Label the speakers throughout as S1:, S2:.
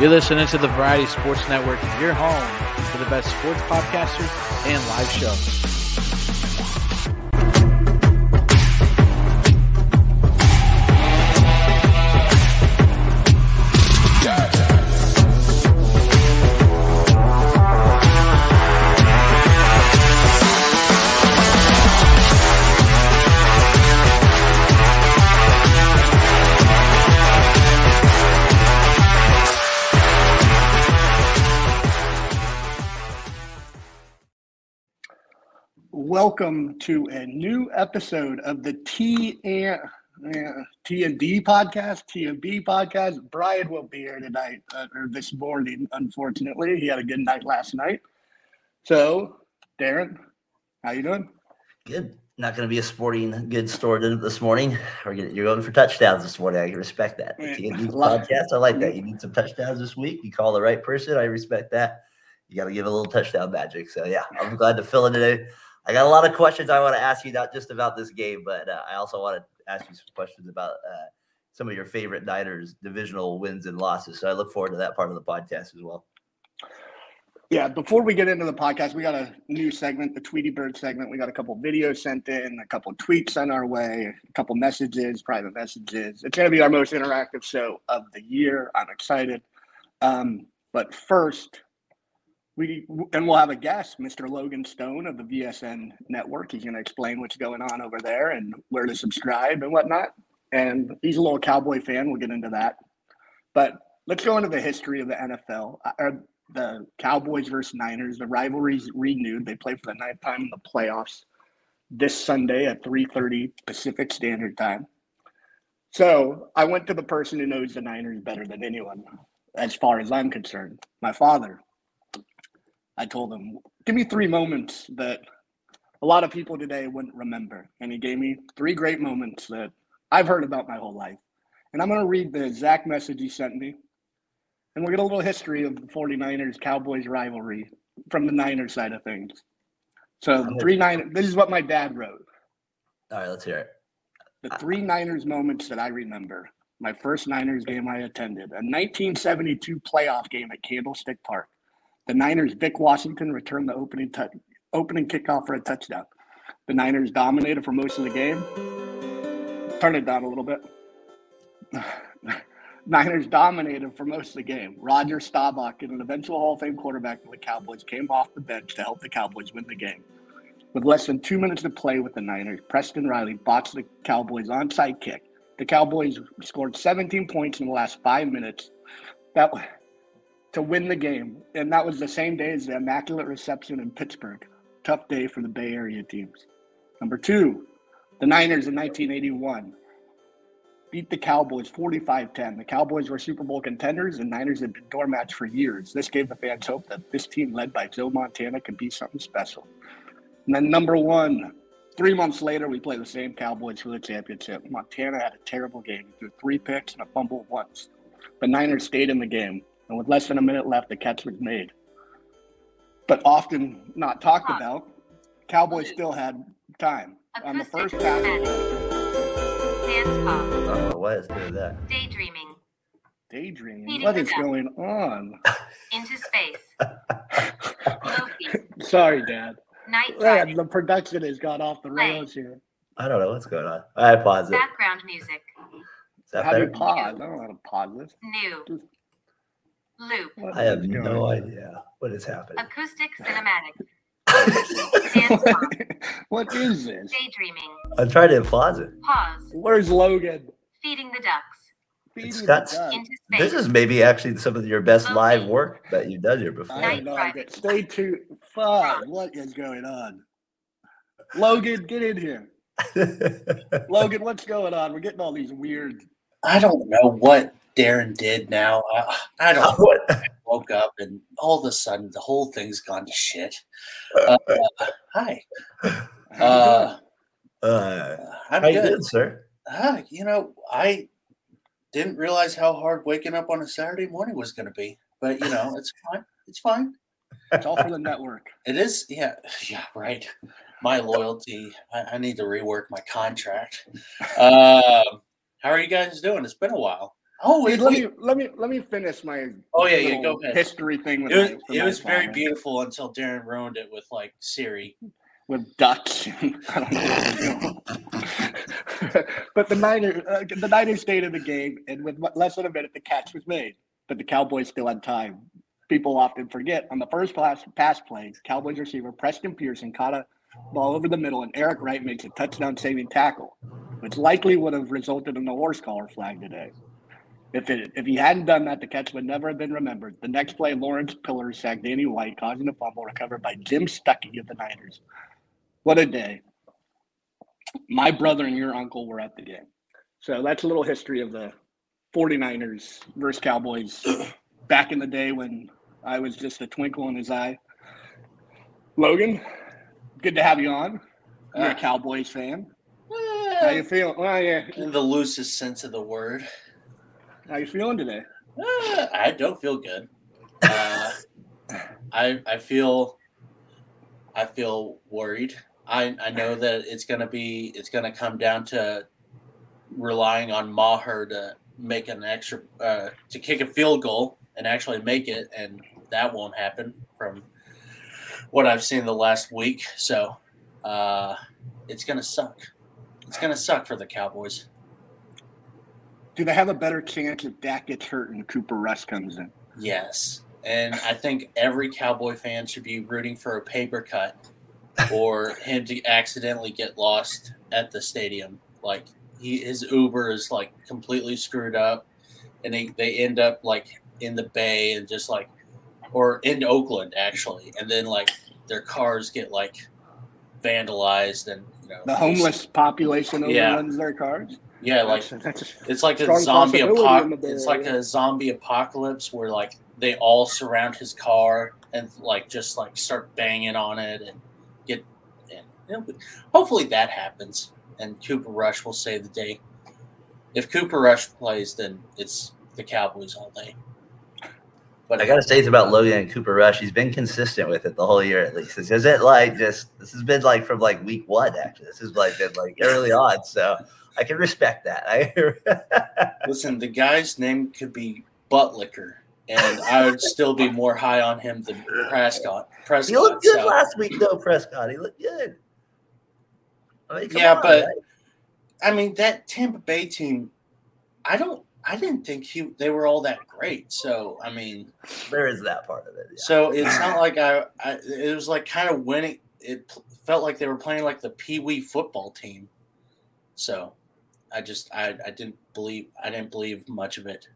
S1: You're listening to the Variety Sports Network, your home for the best sports podcasters and live shows.
S2: Welcome to a new episode of the T and uh, T and D podcast, T and B podcast. Brian will be here tonight uh, or this morning. Unfortunately, he had a good night last night. So, Darren, how you doing?
S3: Good. Not going to be a sporting good story this morning. We're getting, you're going for touchdowns this morning. I respect that. The T and D podcast. I like that. You need some touchdowns this week. You call the right person. I respect that. You got to give a little touchdown magic. So yeah, I'm glad to fill in today. I got a lot of questions I want to ask you, not just about this game, but uh, I also want to ask you some questions about uh, some of your favorite Niners divisional wins and losses. So I look forward to that part of the podcast as well.
S2: Yeah, before we get into the podcast, we got a new segment, the Tweety Bird segment. We got a couple videos sent in, a couple tweets sent our way, a couple messages, private messages. It's going to be our most interactive show of the year. I'm excited. Um, but first, we and we'll have a guest, Mr. Logan Stone of the VSN network. He's going to explain what's going on over there and where to subscribe and whatnot. And he's a little Cowboy fan. We'll get into that. But let's go into the history of the NFL. Uh, the Cowboys versus Niners. The rivalry's renewed. They play for the ninth time in the playoffs this Sunday at 3:30 Pacific Standard Time. So I went to the person who knows the Niners better than anyone, as far as I'm concerned. My father, I told him, give me three moments that a lot of people today wouldn't remember. And he gave me three great moments that I've heard about my whole life. And I'm going to read the exact message he sent me. And we'll get a little history of the 49ers Cowboys rivalry from the Niners side of things. So the three Niners, this is what my dad wrote.
S3: All right, let's hear it.
S2: The three Niners moments that I remember. My first Niners game I attended, a 1972 playoff game at Candlestick Park. The Niners, Vic Washington returned the opening opening kickoff for a touchdown. The Niners dominated for most of the game. Turn it down a little bit. Niners dominated for most of the game. Roger Staubach, an eventual Hall of Fame quarterback for the Cowboys, came off the bench to help the Cowboys win the game. With less than two minutes to play with the Niners, Preston Riley botched the Cowboys' onside kick. The Cowboys scored 17 points in the last five minutes. That to win the game. And that was the same day as the Immaculate Reception in Pittsburgh. Tough day for the Bay Area teams. Number two, the Niners in 1981 beat the Cowboys 45 10. The Cowboys were Super Bowl contenders, and Niners had been doormats for years. This gave the fans hope that this team, led by Joe Montana, could be something special. And then number one, three months later, we play the same Cowboys for the championship. Montana had a terrible game. He threw three picks and a fumble once. But Niners stayed in the game and with less than a minute left, the catch was made. But often not talked about, Cowboys still had time on the first pass.
S3: Oh, what is doing that?
S4: Daydreaming.
S2: Daydreaming. Feeding what is going on?
S4: Into space.
S2: Sorry, Dad.
S4: Night
S2: Man, the production has gone off the rails here.
S3: I don't know what's going on. I pause it.
S4: Background music.
S2: How do you pause? I don't know how to pause this.
S4: New. Just Loop.
S3: I have no on? idea what is happening.
S4: Acoustic cinematic.
S2: what is this?
S4: Daydreaming.
S3: I'm trying to pause it.
S4: Pause.
S2: Where's Logan?
S4: Feeding the ducks.
S3: Feeding it's this is maybe actually some of your best okay. live work that you've done here before.
S2: I have no idea. Stay tuned. Fuck. What is going on? Logan, get in here. Logan, what's going on? We're getting all these weird.
S5: I don't know what Darren did now. I, I don't know. I woke up and all of a sudden the whole thing's gone to shit. Uh, uh, hi. Uh,
S3: uh, I'm good. good, sir.
S5: Uh, you know, I didn't realize how hard waking up on a Saturday morning was going to be, but you know, it's fine. It's fine.
S2: It's all for the network.
S5: It is. Yeah. Yeah. Right. My loyalty. I, I need to rework my contract. Uh, how are you guys doing? It's been a while. Oh,
S2: Wait, let me let me let me finish my
S5: oh yeah, yeah. Go ahead.
S2: history thing with
S5: It was,
S2: my, for
S5: it was very
S2: father.
S5: beautiful until Darren ruined it with like Siri.
S2: with Dutch. I don't know. but the Niners, uh, the Niners stayed in the game, and with less than a minute, the catch was made. But the Cowboys still had time. People often forget on the first pass, pass play, Cowboys receiver Preston Pearson caught a ball over the middle, and Eric Wright makes a touchdown-saving tackle, which likely would have resulted in a horse collar flag today. If it if he hadn't done that, the catch would never have been remembered. The next play, Lawrence Pillers sacked Danny White, causing a fumble recovered by Jim Stuckey of the Niners. What a day. My brother and your uncle were at the game. So that's a little history of the 49ers versus Cowboys back in the day when I was just a twinkle in his eye. Logan, good to have you on. You're a. Cowboys fan. How you feeling? Well, yeah.
S5: In the loosest sense of the word.
S2: How you feeling today?
S5: Uh, I don't feel good. Uh, I I feel I feel worried. I I know that it's gonna be it's gonna come down to relying on Maher to make an extra uh, to kick a field goal and actually make it, and that won't happen from what I've seen the last week. So uh, it's gonna suck. It's gonna suck for the Cowboys.
S2: Do they have a better chance if Dak gets hurt and Cooper Rush comes in?
S5: Yes. And I think every Cowboy fan should be rooting for a paper cut or him to accidentally get lost at the stadium. Like he his Uber is like completely screwed up and they, they end up like in the bay and just like or in Oakland actually. And then like their cars get like vandalized and you know
S2: The homeless population
S5: Yeah.
S2: overruns their cars.
S5: Yeah like
S2: That's- that's-
S5: it's like a zombie
S2: possibility
S5: apocalypse. It's like a zombie apocalypse where like they all surround his car and like just like start banging on it and get. And, you know, hopefully that happens and Cooper Rush will save the day. If Cooper Rush plays, then it's the Cowboys all day. But
S3: I gotta say it's about Logan and Cooper Rush. He's been consistent with it the whole year at least. This isn't like just this has been like from like week one actually. This has like been like early on, so I can respect that. I
S5: listen, the guy's name could be Buttlicker, and I would still be more high on him than Prescott. Prescott.
S3: he looked good
S5: so-
S3: last week though, Prescott. He looked good. I mean,
S5: Yeah,
S3: on,
S5: but-
S3: right?
S5: I mean that Tampa Bay team, I don't I didn't think he they were all that great. So I mean,
S3: there is that part of it. yeah.
S5: so it's not like I, I it was like kind of winning. It felt like they were playing like the Pee Wee football team. So I just I, I didn't believe I didn't believe much of it.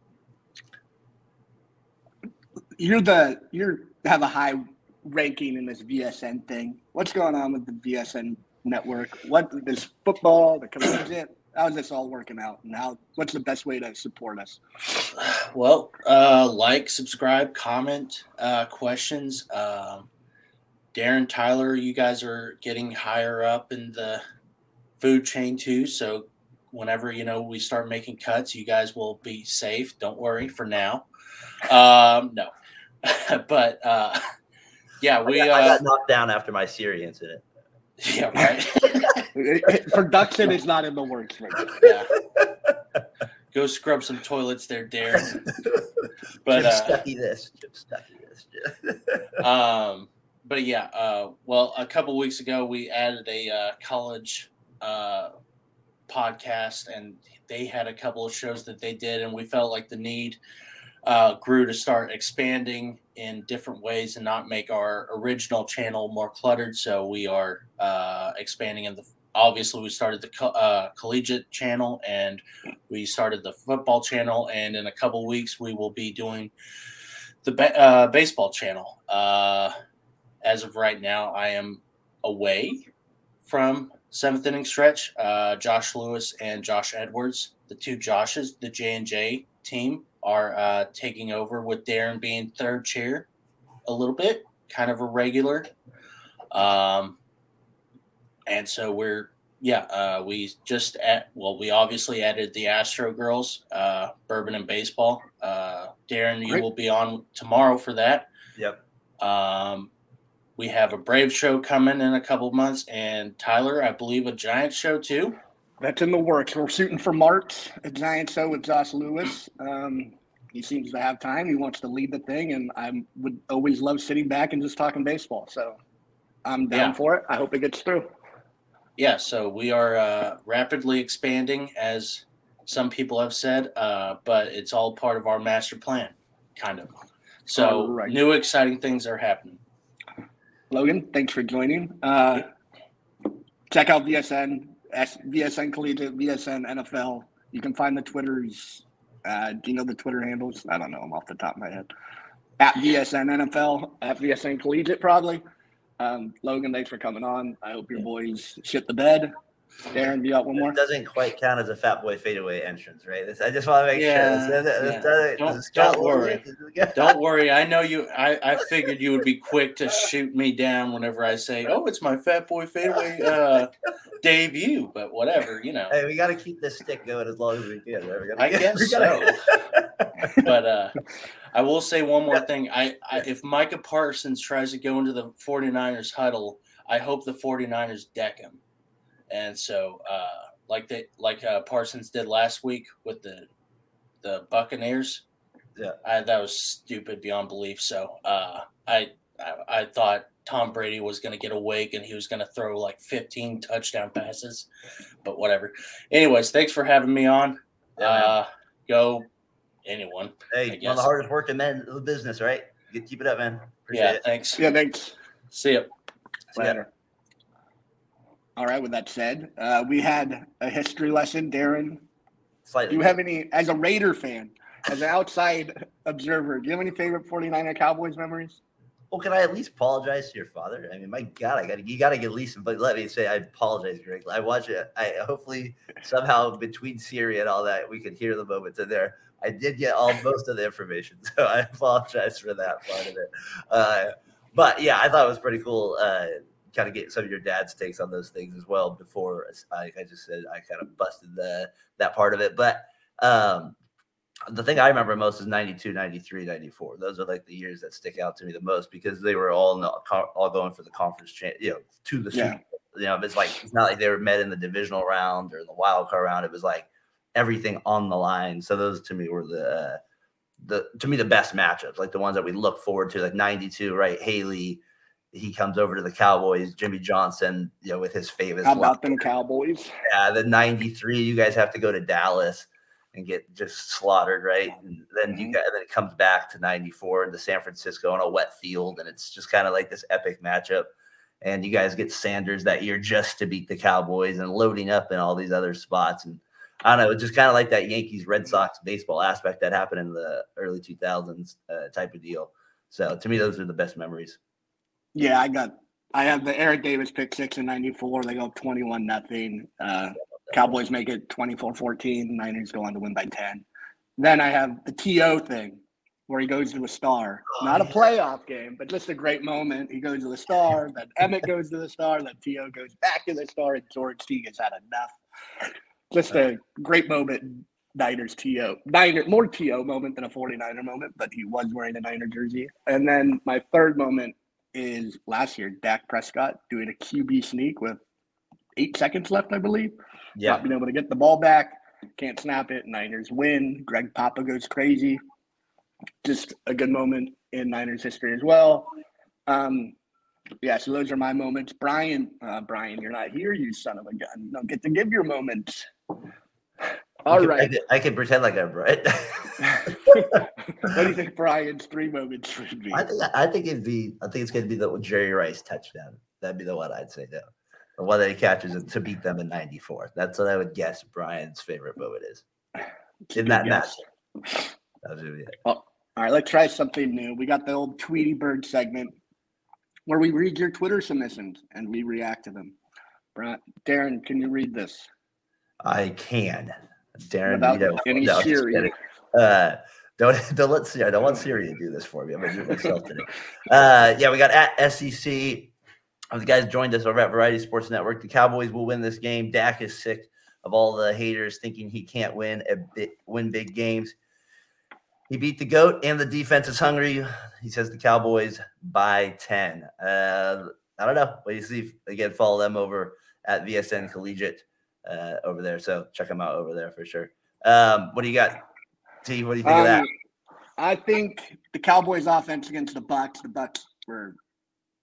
S2: you're the you're have a high ranking in this VSN thing. What's going on with the VSN network? What is football, the collegiate? How's this all working out? And how what's the best way to support us?
S5: Well, uh, like, subscribe, comment, uh, questions. Um, Darren, Tyler, you guys are getting higher up in the food chain too. So whenever you know we start making cuts, you guys will be safe. Don't worry for now. Um, no, but uh, yeah, we
S3: I, got, I
S5: uh,
S3: got knocked down after my Siri incident.
S5: yeah right.
S2: Production is not in the works right now.
S5: yeah. Go scrub some toilets there, Darren. But
S3: Jim
S5: uh,
S3: Stuckey this, Jim Stuckey this.
S5: um, but yeah, uh, well, a couple weeks ago we added a uh, college uh, podcast, and they had a couple of shows that they did, and we felt like the need uh, grew to start expanding in different ways and not make our original channel more cluttered. So we are uh, expanding in the. Obviously, we started the co- uh, collegiate channel and we started the football channel, and in a couple weeks we will be doing the ba- uh, baseball channel. Uh, as of right now, I am away from seventh inning stretch. Uh, Josh Lewis and Josh Edwards, the two Joshes, the J and J team, are uh, taking over with Darren being third chair a little bit, kind of a regular. Um, and so we're yeah, uh, we just at well, we obviously added the Astro girls, uh, bourbon and baseball. Uh, Darren, you
S2: Great.
S5: will be on tomorrow for that.
S3: Yep.
S5: Um, we have a Brave show coming in a couple months, and Tyler, I believe, a Giant show too.
S2: That's in the works. We're shooting for March a Giant Show with Josh Lewis. Um, he seems to have time. He wants to lead the thing, and I would always love sitting back and just talking baseball. So I'm down
S5: Yeah.
S2: for it. I hope it gets through.
S5: Yeah, so we are uh, rapidly expanding, as some people have said, uh, but it's all part of our master plan, kind of. So
S2: Alright.
S5: new exciting things are happening.
S2: Logan, thanks for joining. Uh, check out VSN, S, VSN Collegiate, VSN NFL. You can find the Twitters. Uh, do you know the Twitter handles? I don't know them off the top of my head. At VSN NFL, at VSN Collegiate, probably. Um, Logan, thanks for coming on. I hope your boys shit the bed. Darren, you got one more?
S3: It doesn't quite count as a fat boy fadeaway entrance, right? This, I just want to make
S5: Yeah,
S3: sure. This, this,
S5: yeah.
S3: doesn't-
S5: Don't-
S3: does
S5: don't worry. Don't worry, I know you. I, I figured you would be quick to shoot me down whenever I say, "Oh, it's my Fat Boy Fadeaway uh, debut," but whatever, you know.
S3: Hey, we got to keep this stick going as long as we can. Right? We
S5: I
S3: get-
S5: guess
S3: we gotta-
S5: but uh, I will say one more thing. I, I if Micah Parsons tries to go into the 49ers huddle, I hope the 49ers deck him. And so uh, like they like uh, Parsons did last week with the the Buccaneers.
S3: Yeah.
S5: I, that was stupid beyond belief. So uh, I, I I thought Tom Brady was going to get awake and he was going to throw like 15 touchdown passes, but whatever. Anyways, thanks for having me on.
S3: Yeah,
S5: uh, go anyone.
S3: Hey, one of the hardest working men in the business, right? You keep it up, man. Appreciate
S5: yeah,
S3: it.
S5: thanks.
S2: Yeah, thanks.
S5: See ya.
S3: See.
S2: Later. All right, with that said, uh, we had a history lesson. Darren,
S3: Slightly.
S2: do you have any, as a Raider fan, as an outside observer, do you have any favorite 49er Cowboys memories?
S3: Well, can I at least apologize to your father? I mean, my God, I got you got to get at least. But let me say, I apologize, Greg. I watch it. I hopefully somehow between Siri and all that, we could hear the moments in there. I did get all most of the information, so I apologize for that part of it. Uh, but yeah, I thought it was pretty cool. Uh, kind of get some of your dad's takes on those things as well. Before I, I just said I kind of busted the that part of it, but um, the thing I remember most is 92, 93, 94. Those are like the years that stick out to me the most because they were all the, all going for the conference, cha- you know, to the
S2: Yeah.
S3: Super You know, it's like it's not like they were met in the divisional round or in the wild card round. It was like everything on the line. So those to me were the uh, the to me the best matchups, like the ones that we look forward to, like 92, right? Haley, he comes over to the Cowboys, Jimmy Johnson, you know, with his famous
S2: How about them Cowboys?
S3: yeah, the 93, you guys have to go to Dallas and get just slaughtered, right? And then you
S2: Mhm.
S3: got then it comes back to 94 into San Francisco on a wet field, and it's just kind of like this epic matchup. And you guys get Sanders that year just to beat the Cowboys and loading up in all these other spots. And I don't know, it's just kind of like that Yankees Red Sox baseball aspect that happened in the early 2000s uh, type of deal. So to me, those are the best memories.
S2: Yeah, I got. I have the Eric Davis pick six in '94. They go up 21 nothing. Uh, Cowboys make it 24-14. Niners go on to win by 10. Then I have the TO thing where he goes to a star. Not a playoff game, but just a great moment. He goes to the star, then Emmitt goes to the star, then TO goes back to the star, and George Teague has had enough. Just a great moment. Niners TO. Niner more TO moment than a 49er moment, but he was wearing a Niner jersey. And then my third moment is last year, Dak Prescott doing a QB sneak with eight seconds left, I believe.
S3: Yeah.
S2: Not being able to get the ball back, can't snap it. Niners win. Greg Papa goes crazy. Just a good moment in Niners history as well. Um, yeah, so those are my moments. Brian, uh, Brian, you're not here, you son of a gun. You don't get to give your moments. All
S3: I could- I
S2: right.
S3: could, I could pretend like I'm right.
S2: what do you think Brian's three moments should be?
S3: I think I think it'd be I think it's gonna be the Jerry Rice touchdown. That'd be the one I'd say no. The one that he catches to beat them in '94. That's what I would guess Brian's favorite moment is in that match.
S2: guess.
S3: That would be it.
S2: Oh, All right, let's try something new. We got the old Tweety Bird segment where we read your Twitter submissions and we react to them. Brian, Darren, can you read this?
S3: I can. Darren,
S2: Without
S3: you
S2: any
S3: no,
S2: Siri.
S3: Uh, don't don't let Siri. I don't want Siri to do this for me. I'm gonna do it myself today. Uh, yeah, we got at SEC. The guys joined us over at Variety Sports Network. The Cowboys will win this game. Dak is sick of all the haters thinking he can't win a bit, win big games. He beat the goat, and the defense is hungry. He says the Cowboys by ten. Uh, I don't know. What do you see? Again, follow them over at VSN Collegiate. Uh, over there. So check them out over there for sure. Um, what do you got, T? What do you think of that?
S2: Um, I think the Cowboys' offense against the Bucks. The Bucks were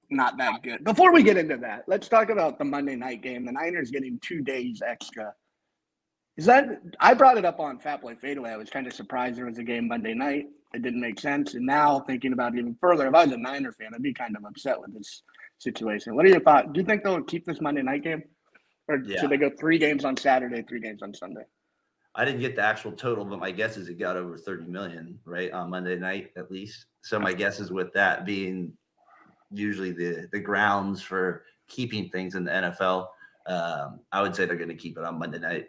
S2: not that good. Before we get into that, let's talk about the Monday night game. The Niners getting two days extra. Is that I brought it up on Fat Boy Fadeaway. I was kind of surprised there was a game Monday night. It didn't make sense. And now thinking about it even further, if I was a Niner fan, I'd be kind of upset with this situation. What are your thoughts? Do you think they'll keep this Monday night game? Or
S3: Yeah.
S2: should they go three games on Saturday, three games on Sunday?
S3: I didn't get the actual total, but my guess is it got over 30 million, right? On Monday night, at least. So my guess is with that being usually the the grounds for keeping things in the NFL, um, I would say they're going to keep it on Monday night.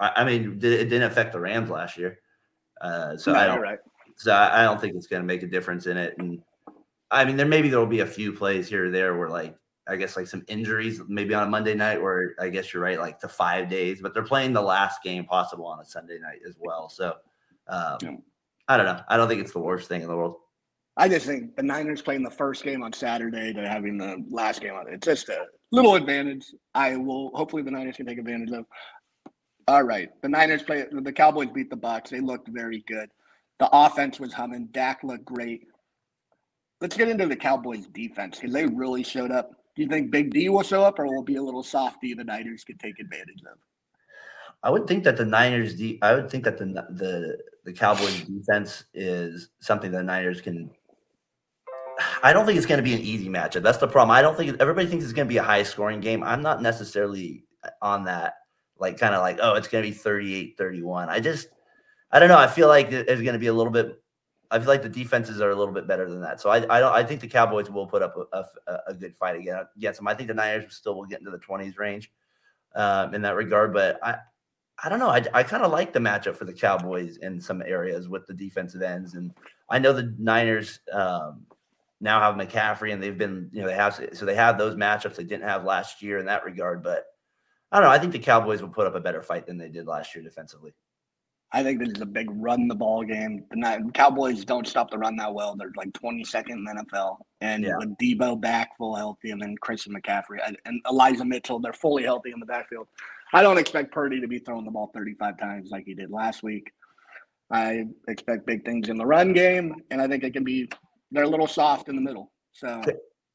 S3: I, I mean, it it didn't affect the Rams last year, uh, so
S2: No,
S3: I don't.
S2: right.
S3: So I, I don't think it's going to make a difference in it. And I mean, there maybe there will be a few plays here or there where like I guess like some injuries maybe on a Monday night where I guess you're right, like the five days, but they're playing the last game possible on a Sunday night as well. So um,
S2: Yeah.
S3: I don't know. I don't think it's the worst thing in the world.
S2: I just think the Niners playing the first game on Saturday to having the last game on it. It's just a little advantage. I will hopefully the Niners can take advantage of. All right. The Niners play the Cowboys beat the Bucks. They looked very good. The offense was humming. Dak looked great. Let's get into the Cowboys defense because they really showed up. Do you think Big D will show up or will be a little softy the Niners can take advantage of?
S3: I would think that the Niners, de- I would think that the the the Cowboys defense is something that the Niners can. I don't think it's going to be an easy matchup. That's the problem. I don't think everybody thinks it's going to be a high scoring game. I'm not necessarily on that, like kind of like, oh, it's going to be 38 31. I just, I don't know. I feel like it- it's going to be a little bit. I feel like the defenses are a little bit better than that. So I, I don't. I think the Cowboys will put up a, a, a good fight again against them. I think the Niners still will get into the 20s range um, in that regard. But I, I don't know. I, I kind of like the matchup for the Cowboys in some areas with the defensive ends, and I know the Niners um, now have McCaffrey, and they've been, you know, they have so they have those matchups they didn't have last year in that regard. But I don't know. I think the Cowboys will put up a better fight than they did last year defensively.
S2: I think this is a big run the ball game. The Cowboys don't stop the run that well. They're like 22nd in the NFL. And
S3: Yeah.
S2: with Debo back full healthy and then Christian McCaffrey and, Elijah Mitchell, they're fully healthy in the backfield. I don't expect Purdy to be throwing the ball 35 times like he did last week. I expect big things in the run game, and I think it can be they're a little soft in the middle. So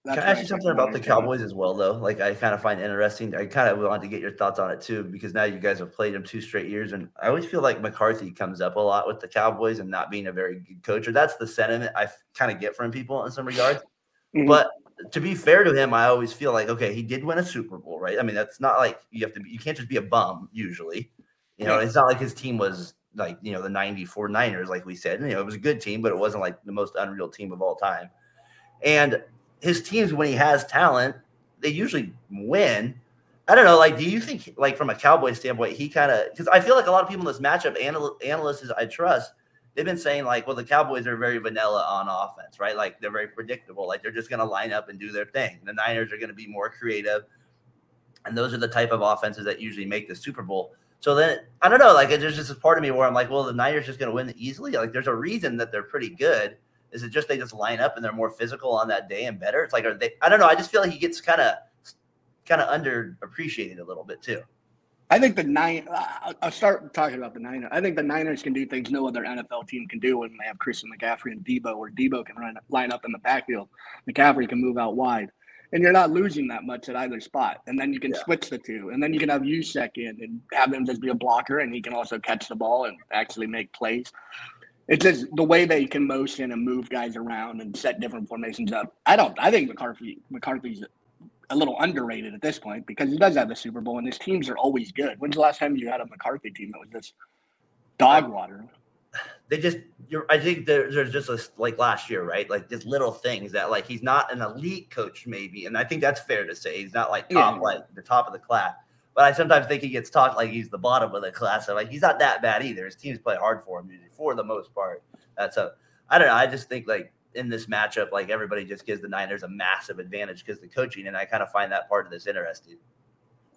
S2: that's
S3: Can I ask you something about the
S2: Niners to do.
S3: Cowboys as well, though? Like I kind of find interesting. I kind of wanted to get your thoughts on it too, because now you guys have played them two straight years, and I always feel like McCarthy comes up a lot with the Cowboys and not being a very good coach. Or that's the sentiment I kind of get from people in some regards.
S2: Mhm.
S3: But to be fair to him, I always feel like okay, he did win a Super Bowl, right? I mean, that's not like you have to. Be, you can't just be a bum usually. You know,
S2: Yeah.
S3: it's not like his team was like you know the '94 Niners, like we said. You know, it was a good team, but it wasn't like the most unreal team of all time. And his teams, when he has talent, they usually win. I don't know. Like, do you think, like, from a Cowboy standpoint, he kind of because I feel like a lot of people in this matchup, anal- analysts I trust, they've been saying like, well, the Cowboys are very vanilla on offense, right? Like they're very predictable. Like they're just going to line up and do their thing. The Niners are going to be more creative, and those are the type of offenses that usually make the Super Bowl. So then I don't know. Like there's just a part of me where I'm like, well, the Niners just going to win easily. Like there's a reason that they're pretty good. Is it just they just line up and they're more physical on that day and better? It's like are they? I don't know. I just feel like he gets kind of kind of underappreciated a little bit too.
S2: I think the nine. I'll start talking about the Niners. I think the Niners can do things no other NFL team can do when they have Christian McCaffrey and Debo, where Debo can run line up in the backfield, McCaffrey can move out wide, and you're not losing that much at either spot. And then you can
S3: Yeah.
S2: switch the two, and then you can have Juszczyk in and have him just be a blocker, and he can also catch the ball and actually make plays. It's just the way they can motion and move guys around and set different formations up. I don't. I think McCarthy McCarthy's a little underrated at this point because he does have the Super Bowl and his teams are always good. When's the last time you had a McCarthy team that was just dog water?
S3: They just, you're, I think there, there's just a, like last year, right? Like just little things that like he's not an elite coach, maybe, and I think that's fair to say. He's not like top,
S2: Yeah.
S3: like the top of the class. But I sometimes think he gets talked like he's the bottom of the class. So like he's not that bad either. His teams play hard for him usually, for the most part. That's a, I don't know. I just think like in this matchup, like everybody just gives the Niners a massive advantage because the coaching, and I kind of find that part of this interesting.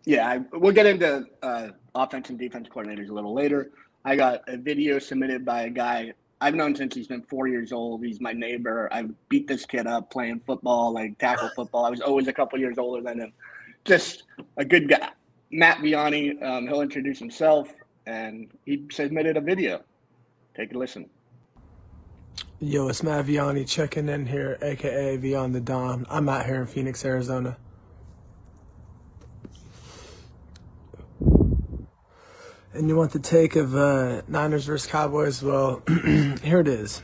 S2: Yeah, I, we'll get into uh, offense and defense coordinators a little later. I got a video submitted by a guy I've known since he's been four years old. He's my neighbor. I beat this kid up playing football, like tackle football. I was always a couple years older than him. Just a good guy. Matt Viani. Um, he'll introduce himself, and he submitted a video. Take a listen.
S6: Yo, it's Matt Viani checking in here, aka Beyond the Dawn. I'm out here in Phoenix, Arizona. And you want the take of uh, Niners versus Cowboys? Well, here it is.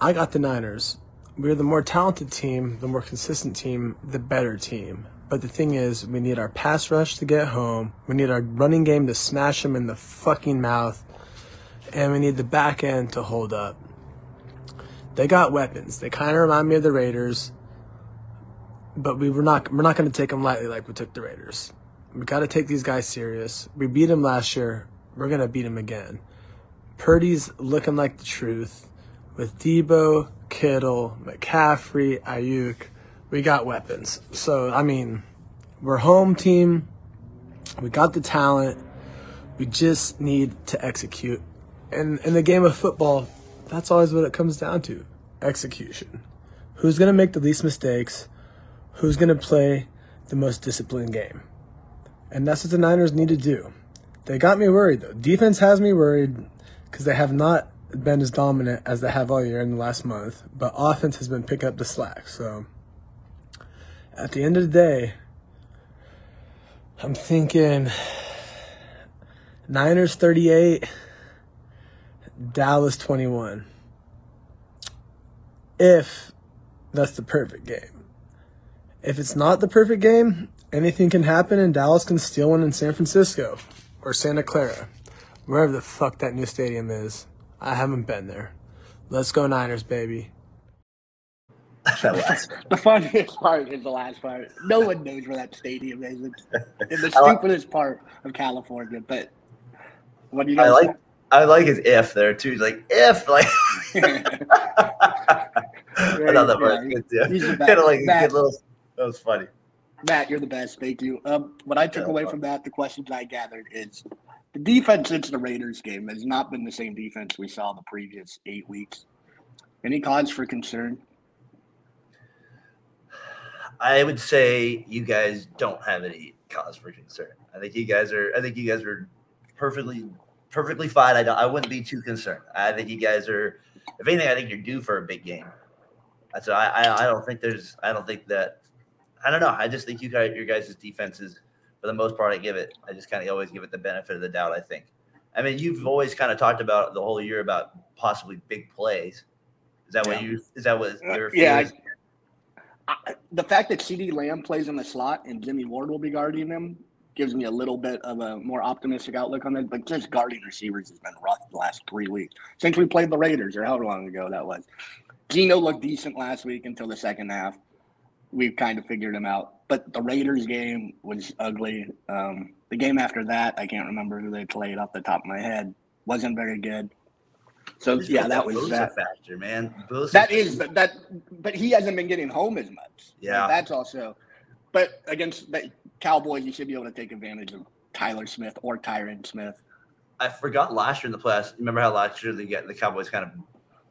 S6: I got the Niners. We're the more talented team, the more consistent team, the better team. But the thing is, we need our pass rush to get home. We need our running game to smash them in the fucking mouth. And we need the back end to hold up. They got weapons. They kind of remind me of the Raiders. But we were not we're not going to take them lightly like we took the Raiders. We got to take these guys serious. We beat them last year. We're going to beat them again. Purdy's looking like the truth. With Debo, Kittle, McCaffrey, Aiyuk, we got weapons. So, I mean, we're home team. We got the talent. We just need to execute. And in the game of football, that's always what it comes down to execution. Who's going to make the least mistakes? Who's going to play the most disciplined game? And that's what the Niners need to do. They got me worried, though. Defense has me worried because they have not been as dominant as they have all year in the last month, but offense has been picking up the slack. So at the end of the day, I'm thinking Niners 38, Dallas 21. If that's the perfect game. If it's not the perfect game, anything can happen and Dallas can steal one in San Francisco or Santa Clara, wherever the fuck that new stadium is. I haven't been there. Let's go Niners, baby.
S3: That last-
S2: The funniest part is the last part. No one knows where that stadium is. It's, it's the
S3: I like-
S2: stupidest part of California. But what do you
S3: I like I like his if there too. He's like if like? I thought that was
S2: Yeah,
S3: good too.
S2: he's the
S3: Kind of like good little. That was funny.
S2: Matt, you're the best. Thank you. Um, what I took
S3: Yeah,
S2: away
S3: well.
S2: from that, the questions I gathered is the defense since the Raiders game has not been the same defense we saw the previous eight weeks. Any cause for concern?
S3: I would say you guys don't have any cause for concern. I think you guys are. I think you guys are perfectly, perfectly fine. I don't. I wouldn't be too concerned. I think you guys are. If anything, I think you're due for a big game. That's. I. I, I don't think there's. I don't think that. I don't know. I just think you guys, your guys' defenses, for the most part, I give it. I just kind of always give it the benefit of the doubt. I think. I mean, you've always kind of talked about the whole year about possibly big plays. Is that what you? Is that what your?
S2: Uh, yeah? I, the fact that CeeDee Lamb plays in the slot and Jimmy Ward will be guarding him gives me a little bit of a more optimistic outlook on it. But just guarding receivers has been rough the last three weeks since we played the Raiders, or however long ago that was. Geno looked decent last week until the second half. We've kind of figured him out. But the Raiders game was ugly. Um, the game after that, I can't remember who they played off the top of my head, wasn't very good. So yeah, that was that.
S3: factor, man. Bosa-
S2: That is that, that, but he hasn't been getting home as much.
S3: Yeah.
S2: Like, that's also. But against the Cowboys, you should be able to take advantage of Tyler Smith or Tyron Smith.
S3: I forgot last year in the playoffs. Remember how last year they the the Cowboys kind of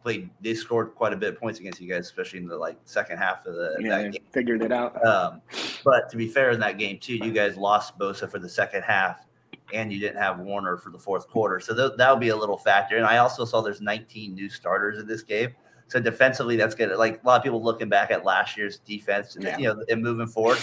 S3: played? They scored quite a bit of points against you guys, especially in the like second half of the
S2: Yeah,
S3: that game.
S2: figured it out.
S3: Um, but to be fair, in that game too, you guys lost Bosa for the second half, and you didn't have Warner for the fourth quarter. So th- that'll be a little factor. And I also saw there's 19 new starters in this game. So defensively, that's good. Like a lot of people looking back at last year's defense, and
S2: Yeah.
S3: you know, and moving forward,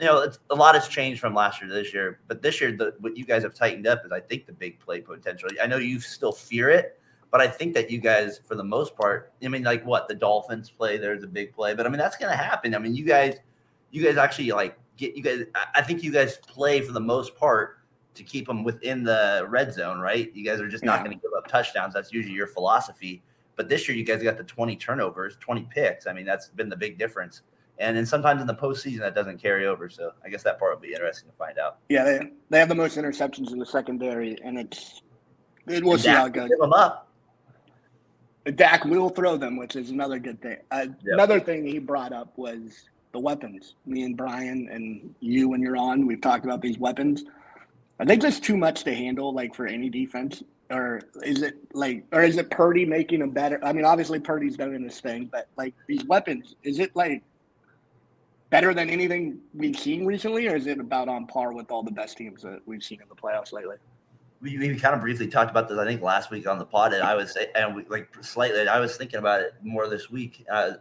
S3: you know, it's, a lot has changed from last year to this year. But this year, the, what you guys have tightened up is, I think, the big play potential. I know you still fear it, but I think that you guys, for the most part, I mean, like what the Dolphins play, there's a big play, but I mean that's going to happen. I mean, you guys, you guys actually like get you guys. I- I think you guys play for the most part to keep them within the red zone, right? You guys are just not
S2: Yeah.
S3: going to give up touchdowns. That's usually your philosophy. But this year, you guys got the 20 turnovers, 20 picks. I mean, that's been the big difference. And then sometimes in the postseason, that doesn't carry over. So I guess that part will be interesting to find out.
S2: Yeah, they, they have the most interceptions in the secondary, and it's it, we'll see how good.
S3: Give them up.
S2: Dak will throw them, which is another good thing. Uh,
S3: Yeah.
S2: Another thing he brought up was the weapons. Me and Brian and you, when you're on, we've talked about these weapons. Are they just too much to handle, like for any defense, or is it like, or is it Purdy making them better? I mean, obviously Purdy's doing this thing, but like these weapons, is it like better than anything we've seen recently, or is it about on par with all the best teams that we've seen in the playoffs lately?
S3: we, we kind of briefly talked about this, I think, last week on the pod, and I was, and we like slightly, I was thinking about it more this week. Uh,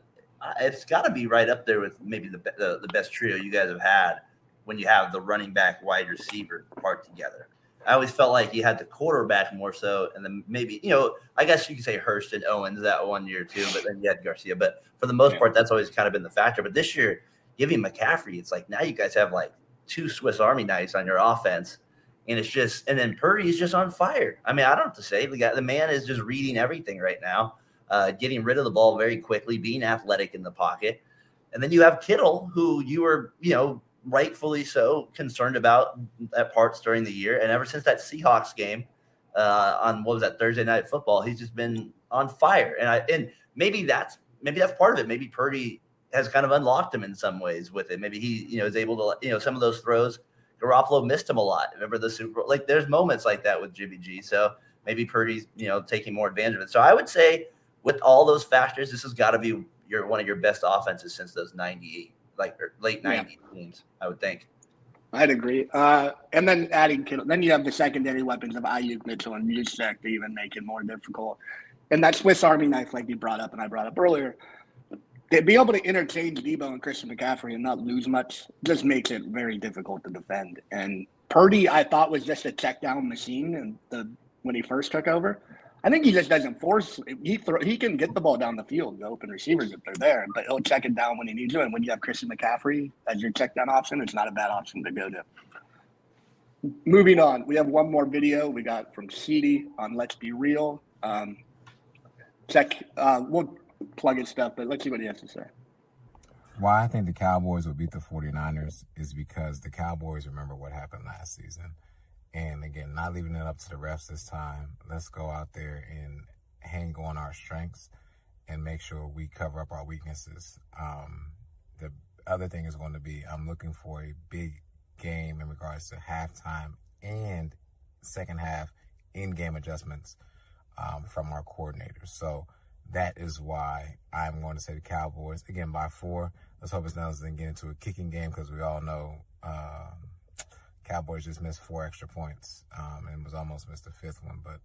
S3: it's got to be right up there with maybe the, the the best trio you guys have had when you have the running back, wide receiver part together. I always felt like you had the quarterback more so, and then maybe you know, I guess you could say Hearst and Owens that one year too, but then you had Garcia. But for the most part, that's always kind of been the factor. But this year, giving McCaffrey, it's like now you guys have like two Swiss Army knives on your offense, and it's just and then Purdy is just on fire. I mean, I don't have to say the guy, the man is just reading everything right now, uh, getting rid of the ball very quickly, being athletic in the pocket, and then you have Kittle, who you were, you know, rightfully so concerned about at parts during the year, and ever since that Seahawks game uh, on what was that Thursday night football, he's just been on fire, and I and maybe that's maybe that's part of it. Maybe Purdy has kind of unlocked him in some ways with it. Maybe he, you know, is able to, you know, some of those throws. Garoppolo missed him a lot. Remember the Super Like there's moments like that with Jimmy G. So maybe Purdy's, you know, taking more advantage of it. So I would say with all those factors, this has got to be your one of your best offenses since those 98, like or late
S2: Yeah.
S3: 90s teams, I would think.
S2: I'd agree. Uh, and then adding Kittle, then you have the secondary weapons of Aiyuk, Mitchell, and Juszczyk to even make it more difficult. And that Swiss Army knife, like you brought up and I brought up earlier, to be able to interchange Debo and Christian McCaffrey and not lose much just makes it very difficult to defend. And Purdy, I thought was just a check down machine, and the when he first took over, I think he just doesn't force. He throw, he can get the ball down the field, the open receivers if they're there, but he'll check it down when he needs to. And when you have Christian McCaffrey as your check down option, it's not a bad option to go to. Moving on, we have one more video we got from Seedy on Let's Be Real. Um, check, uh, we'll plug his stuff, but let's see what he has to say.
S7: Why I think the Cowboys will beat the 49ers is because the Cowboys remember what happened last season. And again, not leaving it up to the refs this time. Let's go out there and hang on our strengths and make sure we cover up our weaknesses. Um, the other thing is going to be I'm looking for a big game in regards to halftime and second half in game adjustments um, from our coordinators. So that is why I'm going to say the Cowboys again by four. Let's hope it doesn't get into a kicking game because we all know um, Cowboys just missed four extra points um, and was almost missed the fifth one. But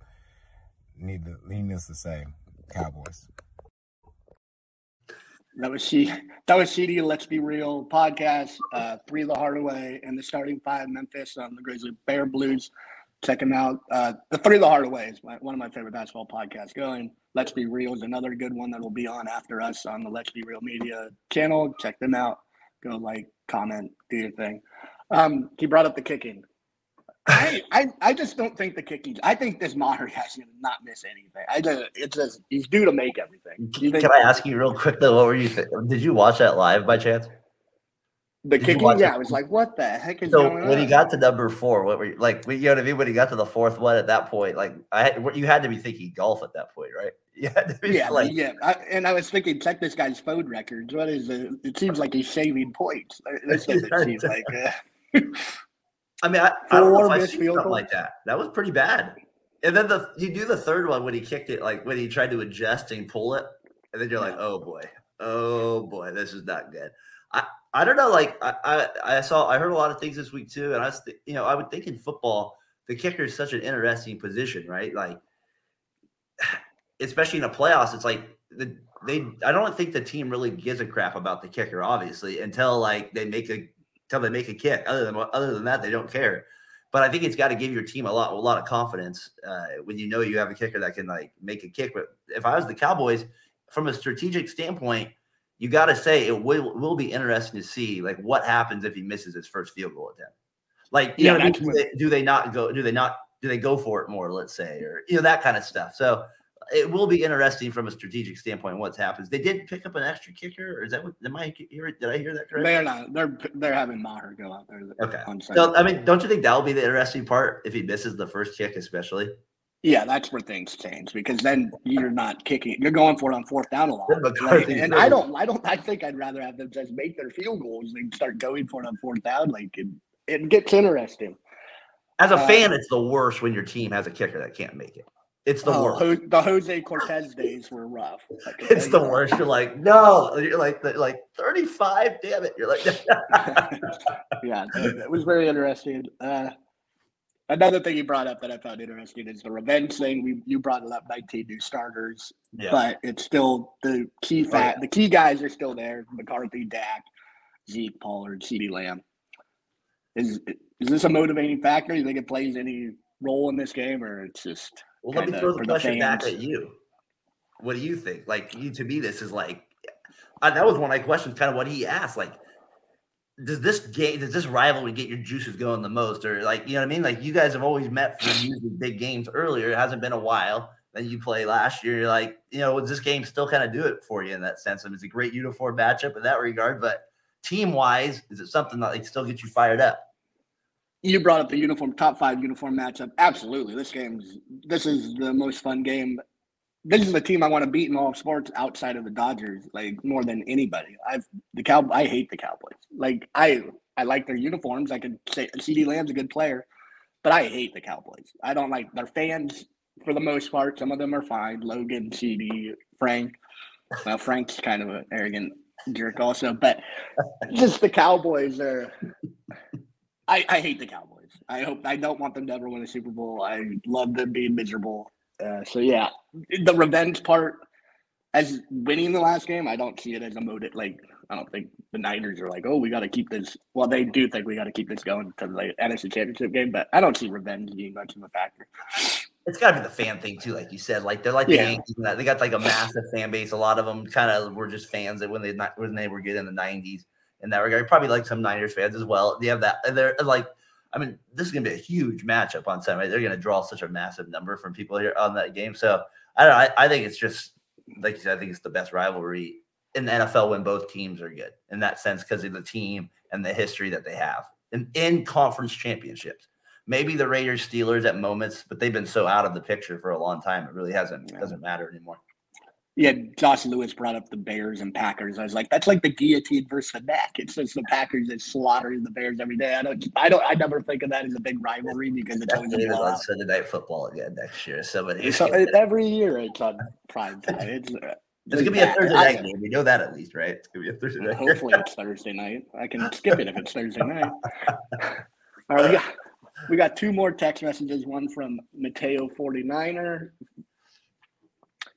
S7: need needless to say, Cowboys.
S2: That was she. That was CD. Let's be real podcast. Uh, three the Hardaway and the starting five Memphis on the Grizzly Bear Blues. Check them out. Uh, the three the Hardaway is my, one of my favorite basketball podcasts going. Let's be real is another good one that will be on after us on the Let's Be Real Media channel. Check them out. Go like, comment, do your thing. Um, he brought up the kicking. I, I, I just don't think the kicking. I think this Maher guy's gonna not miss anything. I just it's just he's due to make everything. Think
S3: Can I ask you real quick though? What were you? Th- did you watch that live by chance?
S2: The
S3: Did
S2: kicking, yeah,
S3: it?
S2: I was like, what the heck is
S3: So
S2: going
S3: when he got to number four, what were you like? You know what I mean? When he got to the fourth one at that point, like I had, you had to be thinking golf at that point, right? You had to be
S2: yeah,
S3: like,
S2: yeah, I, and I was thinking, check this guy's phone records. What is it? It seems like he's saving points. This doesn't seem like. Uh,
S3: I mean, I, I don't know if I've seen something
S2: goals?
S3: like that. That was pretty bad. And then the you do the third one when he kicked it, like when he tried to adjust and pull it, and then you're like, oh boy, oh boy, this is not good. I I don't know. Like I I, I saw I heard a lot of things this week too, and I was th- you know I would think in football the kicker is such an interesting position, right? Like especially in the playoffs, it's like the they I don't think the team really gives a crap about the kicker, obviously, until like they make a until they make a kick. Other than other than that, they don't care. But I think it's got to give your team a lot a lot of confidence uh, when you know you have a kicker that can like make a kick. But if I was the Cowboys, from a strategic standpoint, you got to say it will will be interesting to see like what happens if he misses his first field goal attempt. Like you
S2: Yeah,
S3: know, I mean? do, they, do they not go? Do they not? Do they go for it more? Let's say, or you know that kind of stuff. So it will be interesting from a strategic standpoint what happens. They did pick up an extra kicker, or is that what? Am I hear? Did I hear that correctly?
S2: they're not. They're they're having Maher go out there.
S3: Okay. So I mean, don't you think that will be the interesting part if he misses the first kick, especially?
S2: yeah, that's where things change because then you're not kicking. You're going for it on fourth down a lot. Like, and I don't. I don't. I think I'd rather have them just make their field goals than start going for it on fourth down. Like it, it gets interesting.
S3: As a
S2: Uh,
S3: fan, it's the worst when your team has a kicker that can't make it. It's the
S2: Oh,
S3: worst.
S2: Ho- the Jose Cortez days were rough. I
S3: It's the
S2: tell you
S3: worst. You're like, no. You're like, like 35. Damn it. You're like,
S2: yeah, it, it was very interesting. Uh, another thing you brought up that I found interesting is the revenge thing. We you brought up, 19 new starters,
S3: yeah.
S2: but it's still the key
S3: Oh,
S2: fact.
S3: yeah.
S2: The key guys are still there: McCarthy, Dak, Zeke, Pollard, CeeDee Lamb. Is is this a motivating factor? You think it plays any role in this game, or it's just
S3: Well, let me throw the
S2: for the
S3: question back at you. What do you think? Like, you to me, this is like, I, that was one of my questions. Kind of what he asked. Like, does this game, does this rivalry get your juices going the most, or like, you know what I mean? Like, you guys have always met for usually big games earlier. It hasn't been a while. Then you play last year. You're like, you know, does this game still kind of do it for you in that sense? I mean, it's a great uniform matchup in that regard, but team wise, is it something that like still gets you fired up?
S2: You brought up the uniform top five uniform matchup. Absolutely, this game's this is the most fun game. This is the team I want to beat in all sports outside of the Dodgers, like more than anybody. I've the cow. I hate the Cowboys. Like I, I like their uniforms. I could say CeeDee Lamb's a good player, but I hate the Cowboys. I don't like their fans for the most part. Some of them are fine. Logan, CeeDee, Frank. Well, Frank's kind of an arrogant jerk, also, but just the Cowboys are. I, I hate the Cowboys. I hope I don't want them to ever win a Super Bowl. I love them being miserable. Uh, so yeah, the revenge part as winning the last game, I don't see it as a motive. Like I don't think the Niners are like, oh, we got to keep this. Well, they do think we got to keep this going to the NFC Championship game, but I don't see revenge being much of a factor.
S3: It's got to be the fan thing too, like you said. Like they're like the Yankees. and that. They got like a massive fan base. A lot of them kind of were just fans that when they when they were good in the '90s. In that regard, probably like some Niners fans as well. They have that. and They're like, I mean, this is gonna be a huge matchup on Sunday. They're gonna draw such a massive number from people here on that game. So I don't. know. I, I think it's just like you said. I think it's the best rivalry in the NFL when both teams are good in that sense because of the team and the history that they have in, in conference championships maybe the Raiders Steelers at moments, but they've been so out of the picture for a long time. It really hasn't
S2: Yeah.
S3: doesn't matter anymore.
S2: Yeah, Josh Lewis brought up the Bears and Packers. I was like, that's like the guillotine versus the neck. It's just the Packers that slaughtering the Bears every day. I don't, I don't, I never think of that as a big rivalry because it's always
S3: It on. Sunday night football again next year. Somebody
S2: So every year it's on prime time. It's, uh,
S3: it's gonna be a Thursday night game. We know that at least, right? It's gonna be a Thursday night.
S2: Hopefully it's Thursday night. I can skip it if it's Thursday night. All right, we got, we got two more text messages. One from Mateo 49er.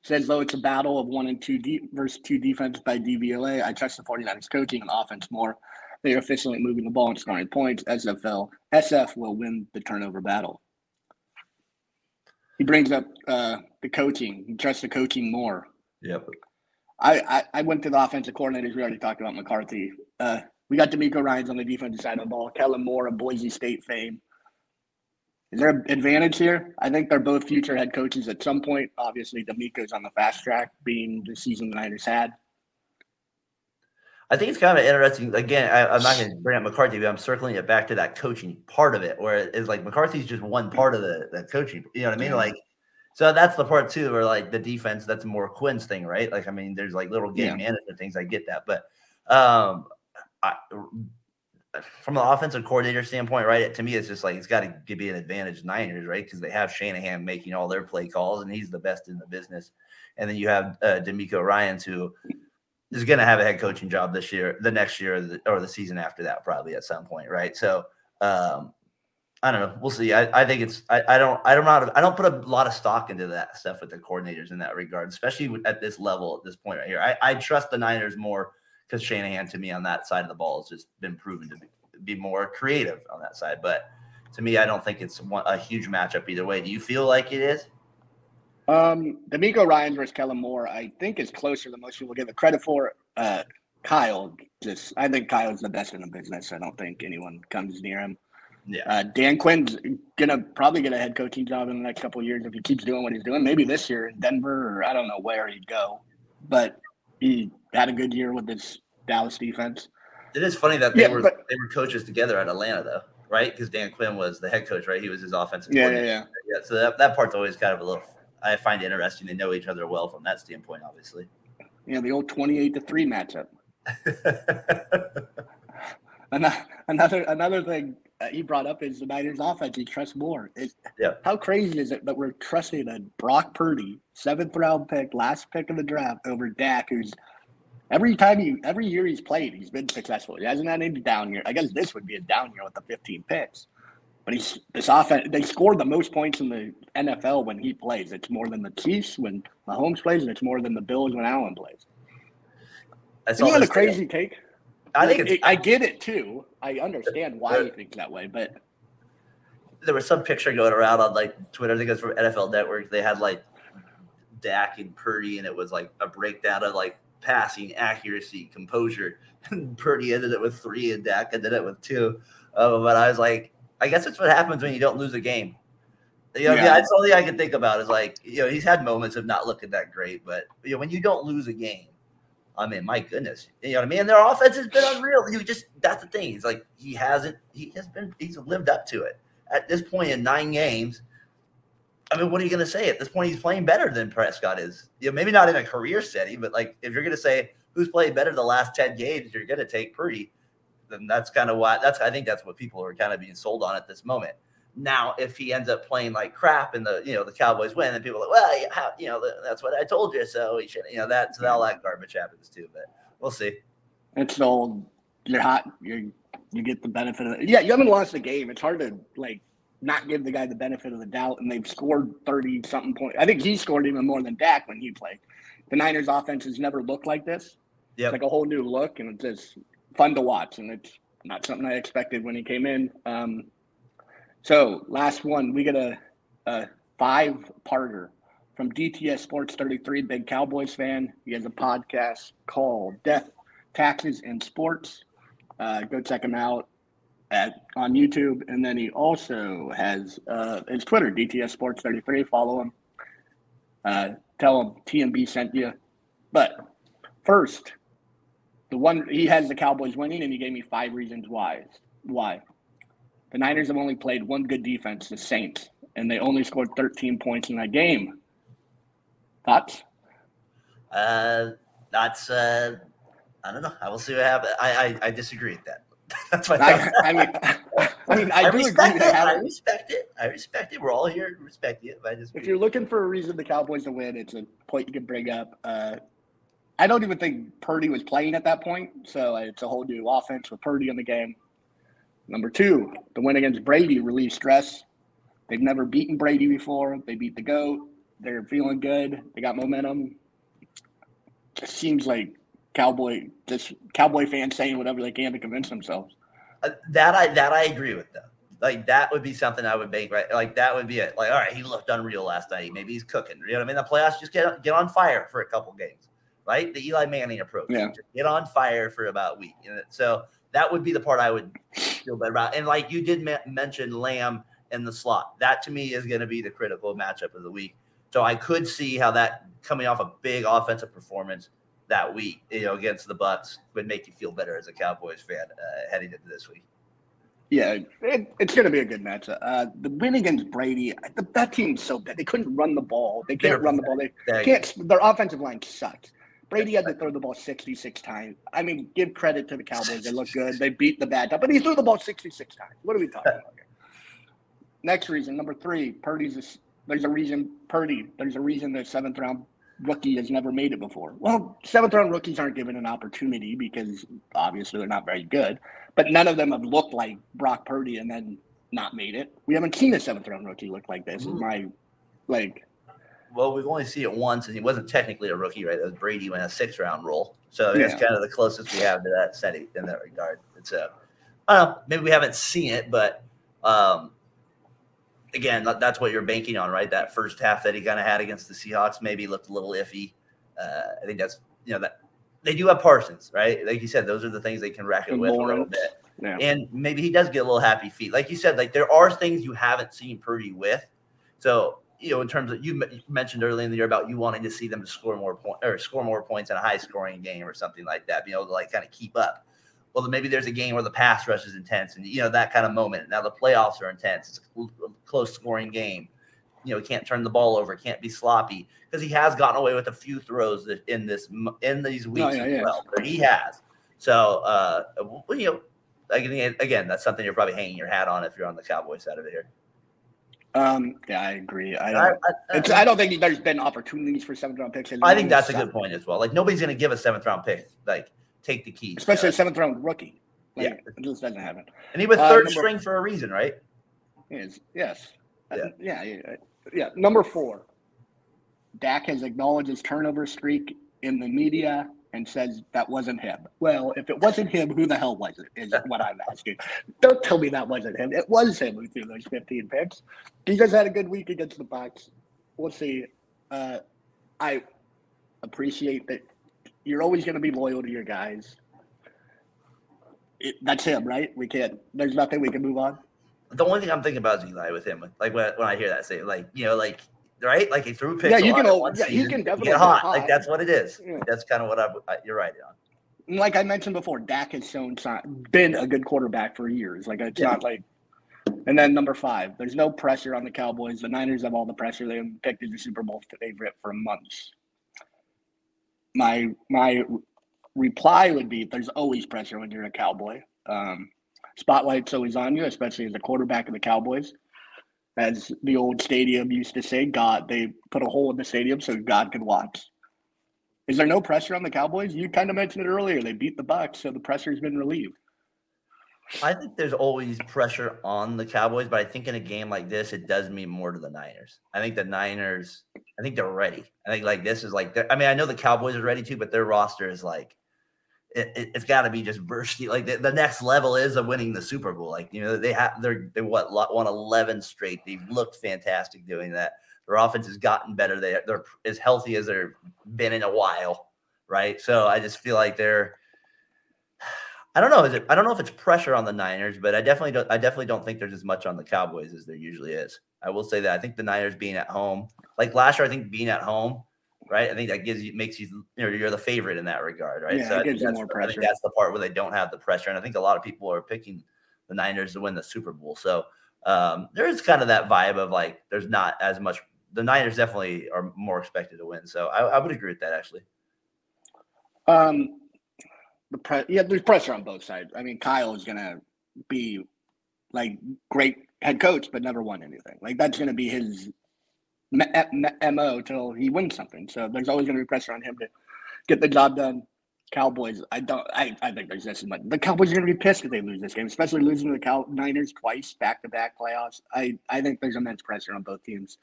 S2: Says, though it's a battle of one and two deep versus two defense by DVOA, I trust the 49ers coaching and offense more. They are efficiently moving the ball and scoring points. SFL, SF will win the turnover battle. He brings up uh, the coaching. He trusts the coaching more.
S3: Yep.
S2: I, I, I went to the offensive coordinators. We already talked about McCarthy. Uh, we got DeMeco Ryans on the defensive side of the ball. Kellen Moore of Boise State fame. Is there an advantage here? I think they're both future head coaches at some point. Obviously, DeMeco's on the fast track, being the season the Niners had.
S3: I think it's kind of interesting. Again, I, I'm not going to bring up McCarthy, but I'm circling it back to that coaching part of it, where it's like McCarthy's just one part of the, the coaching. You know what I mean?
S2: Yeah.
S3: Like, so that's the part too, where like the defense, that's more Quinn's thing, right? Like, I mean, there's like little game
S2: Yeah.
S3: management things. I get that, but um, I, from the offensive coordinator standpoint, right? To me, it's just like it's got to give be an advantage Niners, right? Because they have Shanahan making all their play calls, and he's the best in the business. And then you have uh, DeMeco Ryans who is going to have a head coaching job this year, the next year, or the, or the season after that, probably at some point, right? So, um, I don't know. We'll see. I, I think it's. I, I don't. I don't. I don't put a lot of stock into that stuff with the coordinators in that regard, especially at this level at this point right here. I, I trust the Niners more because Shanahan to me on that side of the ball has just been proven to be, be more creative on that side. But to me, I don't think it's one, a huge matchup either way. Do you feel like it is?
S2: Um, DeMeco Ryan versus Kellen Moore, I think, is closer than most people give it credit for. Uh, Kyle, just I think Kyle's the best in the business. I don't think anyone comes near him.
S3: Yeah.
S2: Uh, Dan Quinn's gonna probably get a head coaching job in the next couple of years if he keeps doing what he's doing. Maybe this year in Denver, or I don't know where he'd go, but he had a good year with this Dallas defense.
S3: It is funny that they
S2: Yeah,
S3: were
S2: but-
S3: they were coaches together at Atlanta though, right? Because Dan Quinn was the head coach, right? He was his offensive
S2: Yeah, yeah,
S3: coordinator.
S2: yeah.
S3: Yeah, so that, that part's always kind of a little. I find it interesting. They know each other well from that standpoint, obviously.
S2: You know, the old twenty-eight to three matchup. Ano- another another thing he brought up is the Niners offense. He trusts more. It,
S3: Yeah.
S2: How crazy is it that we're trusting a Brock Purdy, seventh round pick, last pick of the draft, over Dak, who's every time he every year he's played, he's been successful. He hasn't had any down year. I guess this would be a down year with the 15 picks. But he's this offense. They scored the most points in the NFL when he plays. It's more than the Chiefs when Mahomes plays, and it's more than the Bills when Allen plays.
S3: That's
S2: Isn't that a crazy take?
S3: I think
S2: Like,
S3: it's,
S2: it- I get it too. I understand why he thinks that way, but
S3: there was some picture going around on like Twitter. I think it was from NFL Network. They had like Dak and Purdy, and it was like a breakdown of like passing accuracy, composure. And Purdy ended it with three, and Dak ended it with two. Uh, but I was like, I guess that's what happens when you don't lose a game. You know,
S2: Yeah.
S3: yeah. that's the only thing I can think about is like, you know, he's had moments of not looking that great, but you know, when you don't lose a game, I mean, my goodness, you know what I mean? And Their offense has been unreal. You just that's the thing. He's like he hasn't he has been he's lived up to it. At this point in nine games, I mean, what are you gonna say? At this point, he's playing better than Prescott is. You know, maybe not in a career setting, but like if you're gonna say who's played better the last 10 games, you're gonna take Purdy, then that's kind of why that's I think that's what people are kind of being sold on at this moment. Now, if he ends up playing like crap and the you know the Cowboys win, then people are like, well, how, you know, that's what I told you. So he should, you know, that so all that garbage happens too. But we'll see.
S2: it's the old you're hot. You you get the benefit of it. Yeah, you haven't lost a game. It's hard to like not give the guy the benefit of the doubt. And they've scored thirty something points. I think he scored even more than Dak when he played. The Niners' offense has never looked like this.
S3: Yep.
S2: It's like a whole new look, and it's just fun to watch. And it's not something I expected when he came in. Um, so last one, we get a, a five parter from DTS Sports 33, big Cowboys fan. He has a podcast called Death, Taxes, and Sports. Uh, go check him out at on YouTube. And then he also has uh, his Twitter, DTS Sports 33. Follow him. Uh, tell him T&B sent you. But first, the one he has the Cowboys winning, and he gave me five reasons why. Why? The Niners have only played one good defense, the Saints, and they only scored 13 points in that game. Thoughts?
S3: Uh, that's uh, I don't know. I will see what happens. I I, I disagree with that. that's my.
S2: I, I mean, I mean, I,
S3: I
S2: do agree
S3: respect
S2: they
S3: it. I respect it. I respect it. We're all here to respect it. I just
S2: If you're looking for a reason the Cowboys to win, it's a point you can bring up. Uh, I don't even think Purdy was playing at that point, so it's a whole new offense with Purdy in the game. Number two, the win against Brady relieved stress. They've never beaten Brady before. They beat the GOAT. They're feeling good. They got momentum. Just seems like Cowboy, just Cowboy fans saying whatever they can to convince themselves.
S3: Uh, that I that I agree with though. Like that would be something I would make right. Like that would be it. Like all right, he looked unreal last night. Maybe he's cooking. You know what I mean? The playoffs just get get on fire for a couple games, right? The Eli Manning approach.
S2: Yeah.
S3: Just get on fire for about a week. And so that would be the part I would feel better about. And like you did me- mention Lamb in the slot. That to me is going to be the critical matchup of the week. So I could see how that coming off a big offensive performance that week, you know, against the Bucks would make you feel better as a Cowboys fan uh, heading into this week.
S2: Yeah, it, it's going to be a good matchup. Uh, the win against Brady, the, that team's so bad. They couldn't run the ball. They can't
S3: They're
S2: run the ball. They can't. Their offensive line sucks. Brady had to throw the ball 66 times. I mean, give credit to the Cowboys. They look good. They beat the bad stuff, but he threw the ball 66 times. What are we talking about here? Next reason, number three, Purdy's. A, there's a reason Purdy. There's a reason the seventh round rookie has never made it before. Well, seventh round rookies aren't given an opportunity because obviously they're not very good. But none of them have looked like Brock Purdy and then not made it. We haven't seen a seventh round rookie look like this. Is my like
S3: Well, we've only seen it once, and he wasn't technically a rookie, right? That was Brady when a six round role. So that's
S2: Yeah.
S3: kind of the closest we have to that setting in that regard. It's a, I don't know, maybe we haven't seen it, but um, again, that's what you're banking on, right? That first half that he kind of had against the Seahawks maybe looked a little iffy. Uh, I think that's, you know, that they do have Parsons, right? Like you said, those are the things they can rack
S2: And
S3: with a little bit.
S2: yeah.
S3: And maybe he does get a little happy feet. Like you said, like there are things you haven't seen Purdy with. So, you know, in terms of you mentioned earlier in the year about you wanting to see them to score more point or score more points in a high scoring game or something like that, being able to like kind of keep up. Well, maybe there's a game where the pass rush is intense and you know that kind of moment. Now the playoffs are intense. It's a close scoring game. You know, he can't turn the ball over, can't be sloppy because he has gotten away with a few throws in this in these weeks
S2: yeah,
S3: as
S2: yeah.
S3: well. But he has. So, uh, you know, again, again, that's something you're probably hanging your hat on if you're on the Cowboy side of it here.
S2: Um, yeah, I agree. I
S3: I,
S2: don't,
S3: I-
S2: it's, I don't think there's been opportunities for seventh round picks.
S3: I think that's a good point as well. Like nobody's going to give a seventh round pick. Like take the keys,
S2: especially a seventh round rookie. Like,
S3: Yeah.
S2: it just doesn't happen.
S3: and he was
S2: uh,
S3: third
S2: number-
S3: string for a reason, right?
S2: Yes, yes, Uh,
S3: Yeah.
S2: yeah, yeah, yeah. Number four, Dak has acknowledged his turnover streak in the media and says that wasn't him. Well, if it wasn't him, who the hell was it? Is what I'm asking. Don't tell me that wasn't him. It was him who threw those 15 picks. He just had a good week against the Bucks. We'll see. Uh, I appreciate that you're always going to be loyal to your guys. It, that's him, right? We can't. There's nothing we can move on.
S3: The only thing I'm thinking about is Eli with him. Like when, when I hear that, say like you know, like right, like he threw picks.
S2: Yeah, you can
S3: in
S2: al-
S3: one
S2: yeah, he
S3: season,
S2: can definitely
S3: get hot.
S2: hot.
S3: Like that's what it is.
S2: Yeah.
S3: That's kind of what I, I. You're right on.
S2: like I mentioned before, Dak has shown been a good quarterback for years. Like it's
S3: Yeah.
S2: not like. And then number five, there's no pressure on the Cowboys. The Niners have all the pressure. They have picked as a Super Bowl favorite for months. My my reply would be: There's always pressure when you're a Cowboy. Um, spotlight's always on you, especially as a quarterback of the Cowboys. As the old stadium used to say, God, they put a hole in the stadium so God could watch. Is there no pressure on the Cowboys? You kind of mentioned it earlier. They beat the Bucks, so the pressure's been relieved.
S3: I think there's always pressure on the Cowboys, but I think in a game like this, it does mean more to the Niners. I think the Niners, I think they're ready. I think like this is like, I mean, I know the Cowboys are ready too, but their roster is like, it, it, has got to be just bursting. Like the, the next level is of winning the Super Bowl. Like you know, they have they're they what won eleven straight. They've looked fantastic doing that. Their offense has gotten better. They they're as healthy as they've been in a while, right? So I just feel like they're. I don't know. Is it? I don't know if it's pressure on the Niners, but I definitely don't. I definitely don't think there's as much on the Cowboys as there usually is. I will say that I think the Niners being at home, like last year, I think being at home, right? I think that gives you makes you you know you're the favorite in that regard, right?
S2: Yeah,
S3: so
S2: it
S3: I think that's I think that's the part where they don't have the pressure, and I think a lot of people are picking the Niners to win the Super Bowl. So um, there is kind of that vibe of like there's not as much. The Niners definitely are more expected to win. So I, I would agree with that actually.
S2: Um, the yeah, there's pressure on both sides. I mean, Kyle is gonna be like great head coach, but never won anything. Like that's gonna be his mo till he wins something. So there's always gonna be pressure on him to get the job done. Cowboys, I don't. I, I think there's as much. The Cowboys are gonna be pissed if they lose this game, especially losing to the Cow- Niners twice back to back playoffs. I I think there's immense pressure on both teams.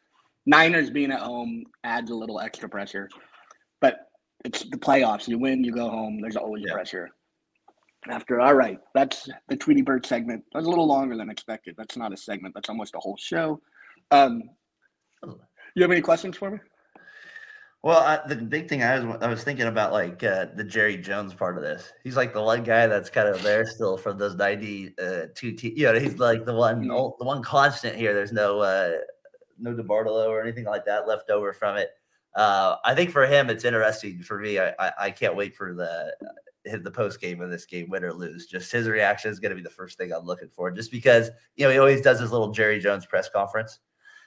S2: Niners being at home adds a little extra pressure, but it's the playoffs. You win, you go home. There's always
S3: Yeah.
S2: pressure. After all right, that's the Tweety Bird segment. That was a little longer than expected. That's not a segment. That's almost a whole show. Um, you have any questions for me?
S3: Well, I, the big thing I was I was thinking about like uh, the Jerry Jones part of this. He's like the one guy that's kind of there still from those ninety uh, two. Te- you know, he's like the one
S2: Mhm.
S3: ol- the one constant here. There's no uh, no DeBartolo or anything like that left over from it. Uh, I think for him, it's interesting. For me, I I, I can't wait for the hit the post game of this game, win or lose. Just his reaction is going to be the first thing I'm looking for. Just because you know he always does his little Jerry Jones press conference.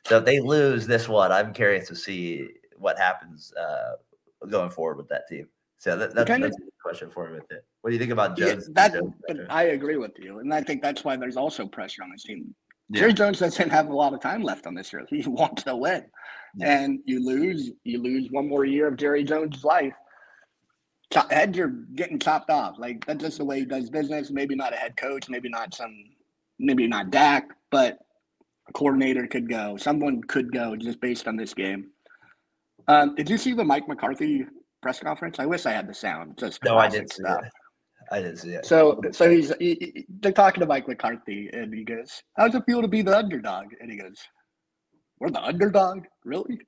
S3: So if they lose this one, I'm curious to see what happens uh, going forward with that team. So that, that,
S2: Kind of-
S3: that's a good question for me with it. What do you think about
S2: Yeah,
S3: Jones?
S2: that,
S3: Jones?
S2: I agree with you, and I think that's why there's also pressure on this team.
S3: Yeah.
S2: Jerry Jones doesn't have a lot of time left on this year. He wants to win,
S3: Yeah.
S2: and you lose, you lose one more year of Jerry Jones' life. Heads are getting chopped off. Like that's just the way he does business. Maybe not a head coach, maybe not some, maybe not Dak, but a coordinator could go. Someone could go just based on this game. Um, did you see the Mike McCarthy press conference? I wish I had the sound. Just
S3: no, I didn't see
S2: stuff.
S3: it. I didn't see it.
S2: So, so he's he, he- they're talking to Mike McCarthy, and he goes, "How's it feel to be the underdog?" And he goes, "We're the underdog, really?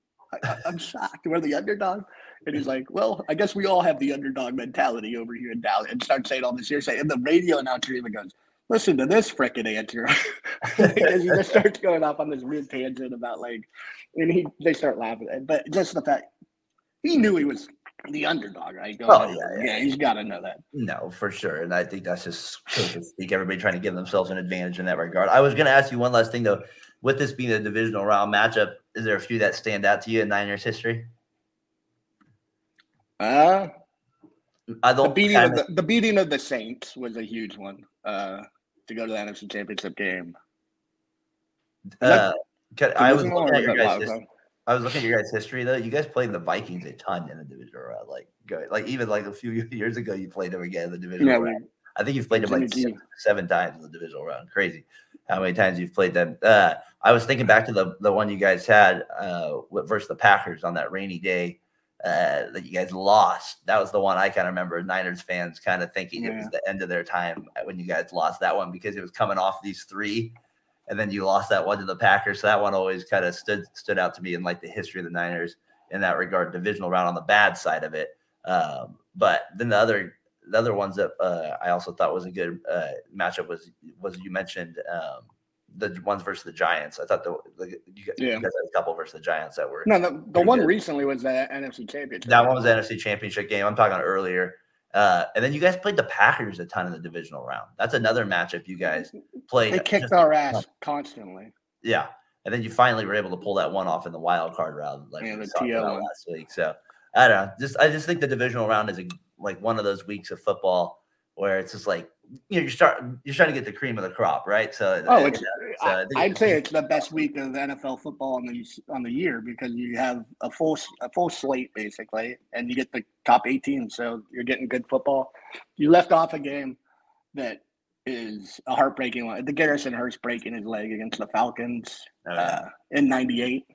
S2: I, I'm shocked. We're the underdog." And he's like, "Well, I guess we all have the underdog mentality over here in Dallas." And starts saying all this hearsay, and the radio announcer even goes, "Listen to this frickin' answer," because he just starts going off on this weird tangent about like, and he they start laughing, but just the fact he knew he was the underdog, right? Going,
S3: oh, oh, yeah, yeah.
S2: he's got to know that.
S3: No, for sure. And I think that's just so to speak, everybody trying to give themselves an advantage in that regard. I was going to ask you one last thing, though. With this being a divisional round matchup, is there a few that stand out to you in Niners history?
S2: Uh,
S3: I
S2: the
S3: don't
S2: beating
S3: kinda-
S2: the, the beating of the Saints was a huge one. Uh, to go to the NFC Championship game?
S3: Uh, I was looking at your guys'? I was looking at your guys' history though. You guys played the Vikings a ton in the divisional round. Like, go, like even like a few years ago, you played them again in the divisional
S2: Yeah,
S3: round. I think you've played them like six, seven times in the divisional round. Crazy how many times you've played them. Uh, I was thinking back to the the one you guys had uh, versus the Packers on that rainy day uh, that you guys lost. That was the one I kind of remember Niners fans kind of thinking it was the end of their time when you guys lost that one because it was coming off these three. And then you lost that one to the Packers. So that one always kind of stood stood out to me in like the history of the Niners in that regard, divisional round on the bad side of it. Um, but then the other the other ones that uh, I also thought was a good uh, matchup was was you mentioned um, the ones versus the Giants. I thought the, the you, guys,
S2: Yeah.
S3: you guys had a couple versus the Giants that were
S2: no, the, the one
S3: good.
S2: recently was the NFC Championship.
S3: that one was the NFC Championship game. I'm talking earlier. Uh, and then you guys played the Packers a ton in the divisional round. That's another matchup you guys played.
S2: They kicked our ass constantly.
S3: Yeah. And then you finally were able to pull that one off in the wild card round, like
S2: Yeah,
S3: we
S2: the
S3: talked
S2: TL
S3: about last week. So I don't know. Just I just think the divisional round is a, like one of those weeks of football where it's just like you know you're starting you're trying to get the cream of the crop, right? So
S2: Oh,
S3: uh,
S2: it's.
S3: so I
S2: I,
S3: it's-
S2: say it's the best week of NFL football on the on the year because you have a full a full slate basically, and you get the top eight teams. So you're getting good football. You left off a game that is a heartbreaking one. The Garrison Hearst breaking his leg against the Falcons
S3: uh,
S2: uh, in '98.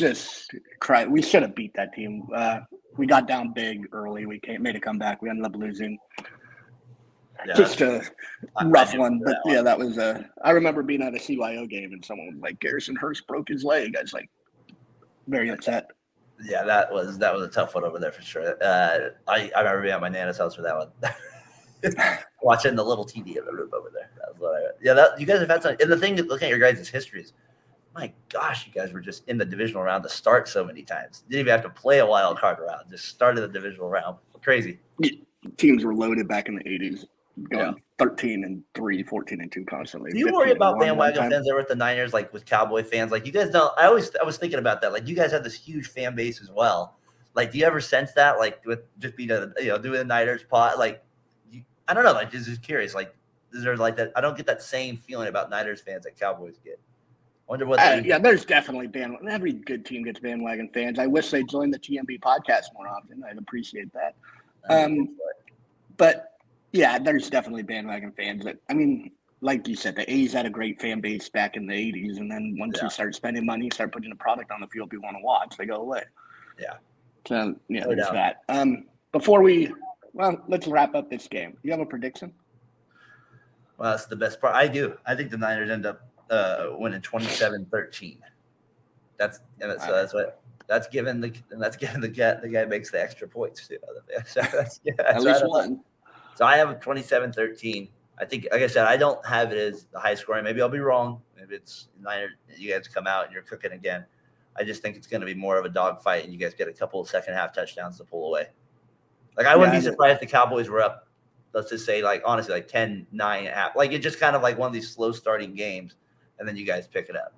S2: Just cry. We should have beat that team. Uh, we got down big early. We came, made a comeback. We ended up losing.
S3: yeah,
S2: Just a rough one, but yeah, that was a. I remember being at a CYO game and someone was like, "Garrison Hearst broke his leg." I was like, very upset.
S3: yeah, that was that was a tough one over there for sure. Uh, I I remember being at my nana's house for that one, watching the little TV in the room over there. That was what I, yeah, that you guys have had some. And the thing, looking at your guys' histories, my gosh, you guys were just in the divisional round to start so many times. Didn't even have to play a wild card round; just started the divisional round. Crazy.
S2: Teams were loaded back in the '80s, going
S3: Yeah.
S2: 13 and 3, 14 and 2 constantly.
S3: Do you worry about bandwagon fans over at the Niners, like with Cowboy fans? Like you guys don't. I always I was thinking about that. Like you guys have this huge fan base as well. Like, do you ever sense that? Like with just being a you know doing the Niners pot. Like, you, I don't know. Like just, just curious. Like, is there like that? I don't get that same feeling about Niners fans that Cowboys get. Wonder what.
S2: Uh, yeah, there's definitely bandwagon. Every good team gets bandwagon fans. I wish they joined the T&B podcast more often. I'd appreciate that. um, But yeah, there's definitely bandwagon fans. That I mean, like you said, the A's had a great fan base back in the '80s, and then once
S3: Yeah.
S2: you start spending money, start putting a product on the field people want to watch, they go away.
S3: Yeah.
S2: So yeah,
S3: No
S2: there's
S3: doubt.
S2: that. Um, before we, well, let's wrap up this game. You have a prediction?
S3: Well, that's the best part. I do. I think the Niners end up uh, winning 27-13. That's and that's, so that's what that's given the and that's given the guy the guy makes the extra points too. So that's, yeah, that's
S2: At least one.
S3: So I have a 27-13. I think, like I said, I don't have it as the high scoring. Maybe I'll be wrong. Maybe it's Niners. You guys come out and you're cooking again. I just think it's going to be more of a dogfight, and you guys get a couple of second half touchdowns to pull away. Like I wouldn't
S2: Yeah,
S3: be surprised if the Cowboys were up. Let's just say, like honestly, like 10, 9 half. Like it's just kind of like one of these slow starting games, and then you guys pick it up.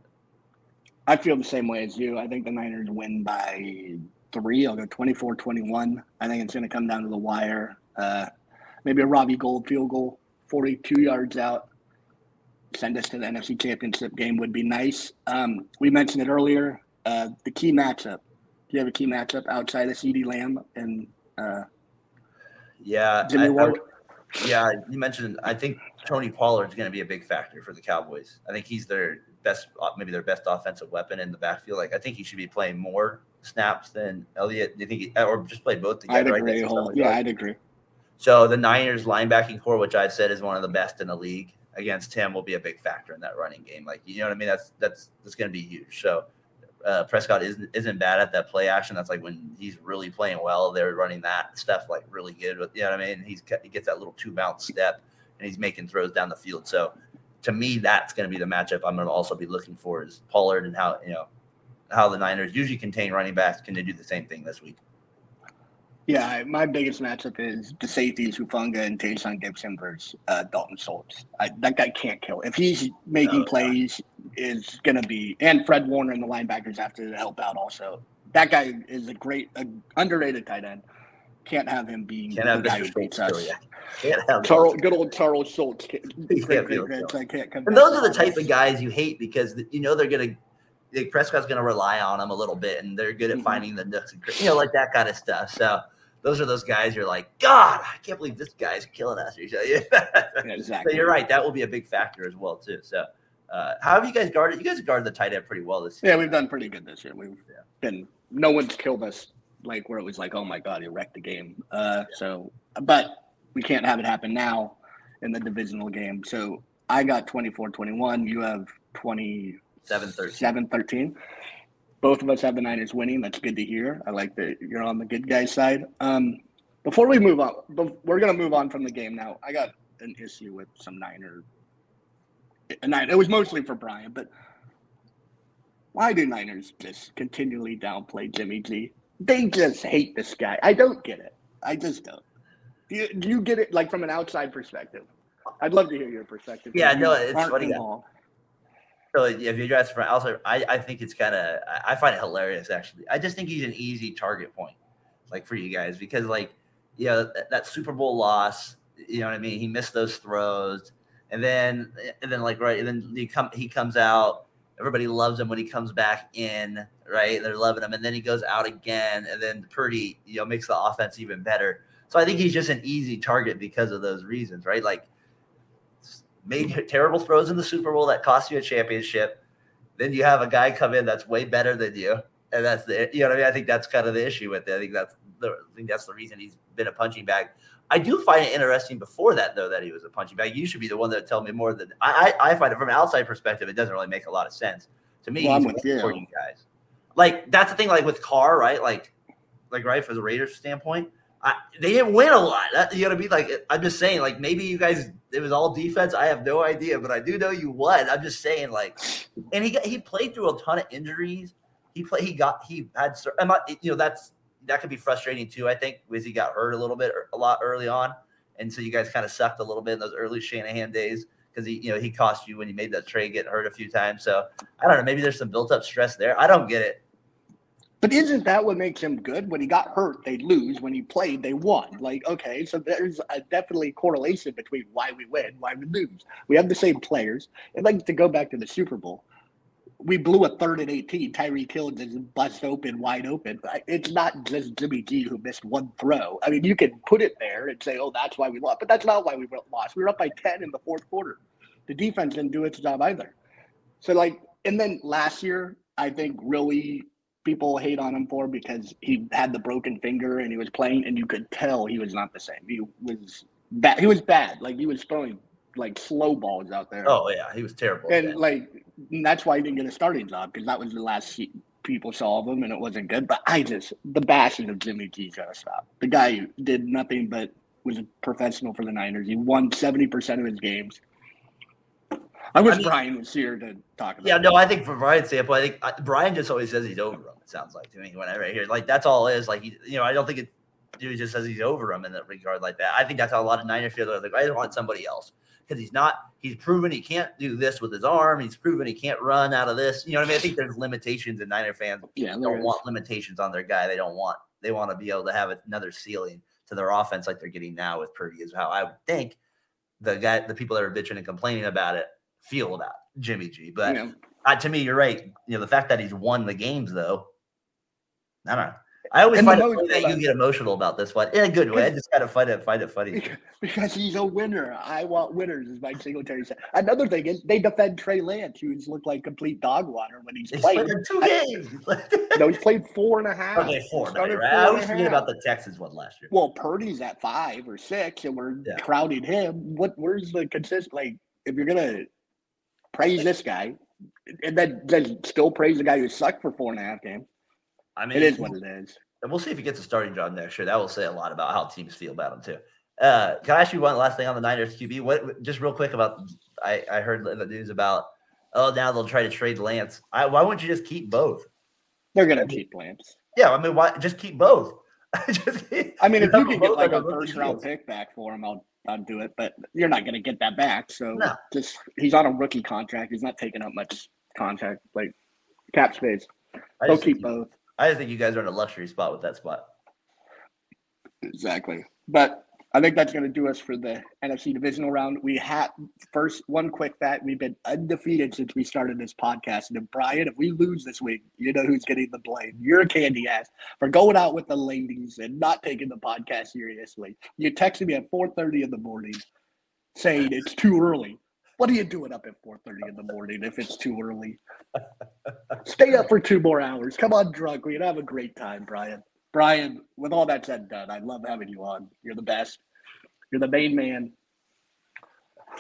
S2: I feel the same way as you. I think the Niners win by three. I'll go 24 21. I think it's going to come down to the wire. Uh, maybe a Robbie Gould field goal, 42 yards out. Send us to the NFC Championship game would be nice. Um, we mentioned it earlier. Uh, the key matchup. Do you have a key matchup outside of CeeDee Lamb and uh,
S3: Yeah,
S2: Jimmy
S3: I- I
S2: Ward?
S3: w- yeah, you mentioned. I think Tony Pollard is going to be a big factor for the Cowboys. I think he's their best, uh, maybe their best offensive weapon in the backfield. Like I think he should be playing more snaps than Elliott. Do you think, he, or just play both
S2: I'd
S3: together? I
S2: agree.
S3: guess,
S2: Whole-
S3: like
S2: Yeah,
S3: that.
S2: I'd agree.
S3: So the Niners linebacking corps, which I've said is one of the best in the league against him, will be a big factor in that running game. Like you know what I mean? That's that's that's going to be huge. So uh, Prescott isn't isn't bad at that play action. That's like when he's really playing well. They're running that stuff like really good. With you know what I mean? He's he gets that little two bounce step and he's making throws down the field. So to me, that's going to be the matchup I'm going to also be looking for is Pollard and how you know how the Niners usually contain running backs. Can they do the same thing this week?
S2: Yeah, my biggest matchup is the safeties Hufanga and Tashaun Gipson versus uh, Dalton Schultz. I, that guy can't kill. If he's making
S3: No,
S2: plays, is going to be and Fred Warner and the linebackers have to help out also. That guy is a great, a underrated tight end. Can't have him being
S3: Can't have
S2: guy who beats us.
S3: you. Can't have
S2: Charles, good old Charles Schultz. Can't, great,
S3: can't be
S2: great,
S3: able to
S2: great, I can't
S3: And those are the type of guys you hate because you know they're gonna. Like Prescott's gonna rely on them a little bit, and they're good at
S2: Mhm.
S3: finding the nooks and you know like that kind of stuff. So those are those guys you're like, God, I can't believe this guy's killing us.
S2: Yeah,
S3: so
S2: exactly.
S3: you're right. That will be a big factor as well too. So uh, how have you guys guarded? You guys guarded the tight end pretty well this year.
S2: Yeah, we've done pretty good this year. We've
S3: Yeah.
S2: been no one's killed us like where it was like, oh my god, he wrecked the game. Uh, so, but we can't have it happen now in the divisional game. So I got 24-21. You have 27
S3: Seven thirteen.
S2: 13. Both of us have the Niners winning. That's good to hear. I like that you're on the good guy's side. Um, before we move on, we're going to move on from the game now. I got an issue with some Niner. And it was mostly for Brian, but why do Niners just continually downplay Jimmy G? They just hate this guy. I don't get it. I just don't. Do you, do you get it like from an outside perspective? I'd love to hear your perspective.
S3: Yeah, no, it's funny.
S2: involved.
S3: So if you address for also, I, I think it's kind of I find it hilarious actually. I just think he's an easy target point, like for you guys because like you know that, that Super Bowl loss, you know what I mean. He missed those throws, and then and then like right, and then he come he comes out. Everybody loves him when he comes back in, right? They're loving him, and then he goes out again, and then Purdy, you know, makes the offense even better. So I think he's just an easy target because of those reasons, right? Like made terrible throws in the Super Bowl that cost you a championship. Then you have a guy come in that's way better than you, and that's the you know what I mean. I think that's kind of the issue with it. I think that's the I think that's the reason he's been a punching bag. I do find it interesting before that though that he was a punching bag. You should be the one that tell me more than I. I, I find it from an outside perspective, it doesn't really make a lot of sense to me.
S2: Well, I'm
S3: he's
S2: with
S3: one
S2: you.
S3: for guys. Like that's the thing. Like with Carr, right? Like, like right for the Raiders standpoint, I, they didn't win a lot. That, you know what I mean? Like I'm just saying, like maybe you guys it was all defense. I have no idea, but I do know you won. I'm just saying, like, and he got, he played through a ton of injuries. He played. He got. He had. I'm not. You know that's that could be frustrating too. I think he got hurt a little bit a lot early on, and so you guys kind of sucked a little bit in those early Shanahan days because he you know he cost you when he made that trade get hurt a few times. So I don't know. Maybe there's some built up stress there. I don't get it.
S2: But isn't that what makes him good? When he got hurt, they lose. When he played, they won. Like, okay, so there's a definitely correlation between why we win, why we lose. We have the same players. And like to go back to the Super Bowl, we blew a third and 18. Tyreek Hill just bust open, wide open. It's not just Jimmy G who missed one throw. I mean, you can put it there and say, oh, that's why we lost. But that's not why we lost. We were up by 10 in the fourth quarter. The defense didn't do its job either. So, like, and then last year, I think really people hate on him for because he had the broken finger and he was playing, and you could tell he was not the same. He was bad. He was bad. Like he was throwing like slow balls out there.
S3: Oh yeah, he was terrible.
S2: and
S3: man.
S2: like that's why he didn't get a starting job because that was the last people saw of him, and it wasn't good. But I just the bashing of Jimmy G's gotta stop. The guy did nothing but was a professional for the Niners. He won seventy percent of his games. I wish
S3: I mean-
S2: Brian was here to talk about.
S3: Yeah,
S2: it.
S3: no, I think from Brian's standpoint, I think I, Brian just always says he's over him. It sounds like to me whenever I hear like that's all it is. Like he, you know, I don't think it. He just says he's over him in that regard like that. I think that's how a lot of Niner feel. They're like, I want somebody else because he's not. He's proven he can't do this with his arm. He's proven he can't run out of this. You know what I mean? I think there's limitations, and Niner fans
S2: yeah,
S3: don't
S2: is.
S3: want limitations on their guy. They don't want. They want to be able to have another ceiling to their offense like they're getting now with Purdy. Is how I would think the guy, the people that are bitching and complaining about it, feel about Jimmy G. But
S2: know,
S3: uh, to me, you're right. You know, the fact that he's won the games, though, I don't know. I always
S2: And
S3: find it that you get emotional about this one in a good way. I just kind of find it find it funny.
S2: Because- Because he's a winner. I want winners, as Mike Singletary said. Another thing is they defend Trey Lance, who's looked like complete dog water when he's
S3: He's
S2: played.
S3: played in two games.
S2: No, he's played four and a half.
S3: okay, four. Right?
S2: four
S3: I always forget
S2: half.
S3: about the Texans one last year.
S2: Well, Purdy's at five or six, and we're
S3: Yeah.
S2: crowding him. What? Where's the consist? Like, if you're gonna praise this guy, and then then still praise the guy who sucked for four and a half games,
S3: I mean,
S2: it is what it is.
S3: And we'll see if he gets a starting job next year. That will say a lot about how teams feel about him too. Uh, can I ask you one last thing on the Niners QB? What just real quick about I, I heard in the news about oh now they'll try to trade Lance. I, why wouldn't you just keep both?
S2: They're gonna keep Lance.
S3: Yeah, I mean why just keep both? just keep,
S2: I mean, if you can get like a first round
S3: deals.
S2: pick back for him, I'll I'll do it. But you're not gonna get that back. So
S3: No.
S2: just he's on a rookie contract. He's not taking up much contract like cap space. They'll keep both.
S3: I just think you guys are in a luxury spot with that spot.
S2: Exactly. But I think that's going to do us for the NFC divisional round. We have first one quick fact: we've been undefeated since we started this podcast. And if Brian, if we lose this week, you know who's getting the blame. You're a candy ass for going out with the ladies and not taking the podcast seriously. You texted me at 4:30 in the morning saying it's too early. What are you doing up at 4:30 in the morning if it's too early? Stay up for two more hours. Come on, drunk. We'd have a great time, Brian. Brian, with all that said and done, I love having you on. You're the best. You're the main man.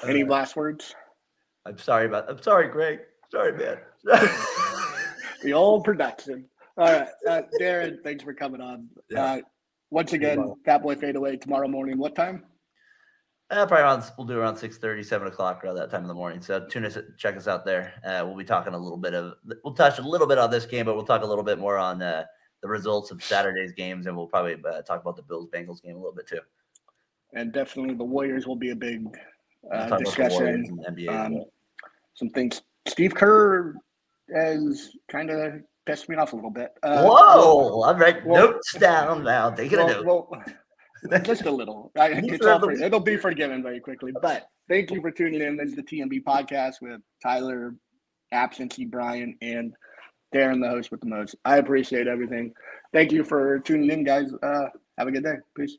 S2: Any
S3: Uh,
S2: last words?
S3: I'm sorry about. I'm sorry, Greg. Sorry, man.
S2: The old production. All right, uh, Darren, thanks for coming on.
S3: Yeah.
S2: Uh, once again. Fat Boy Fade Away tomorrow morning. What time?
S3: Uh, probably around we'll do around 6 30, 7 o'clock around that time in the morning. So tune us, check us out there. Uh, we'll be talking a little bit of, we'll touch a little bit on this game, but we'll talk a little bit more on uh, the results of Saturday's games, and we'll probably uh, talk about the Bills Bengals game a little bit too.
S2: And definitely the Warriors will be a big
S3: We'll
S2: uh,
S3: talk about the Warriors
S2: discussion.
S3: NBA.
S2: Um,
S3: well.
S2: some things. Steve Kerr has kind of pissed me off a little bit. Uh,
S3: Whoa! I'm right.
S2: well-
S3: notes down now. Taking a
S2: well,
S3: note.
S2: Just a little. I,
S3: You
S2: it's all for,
S3: it.
S2: it'll be forgiven very quickly. But thank you for tuning in. This is the T&B podcast with Tyler, Absentee, Brian, and Darren, the host with the most. I appreciate everything. Thank you for tuning in, guys. Uh, have a good day. Peace.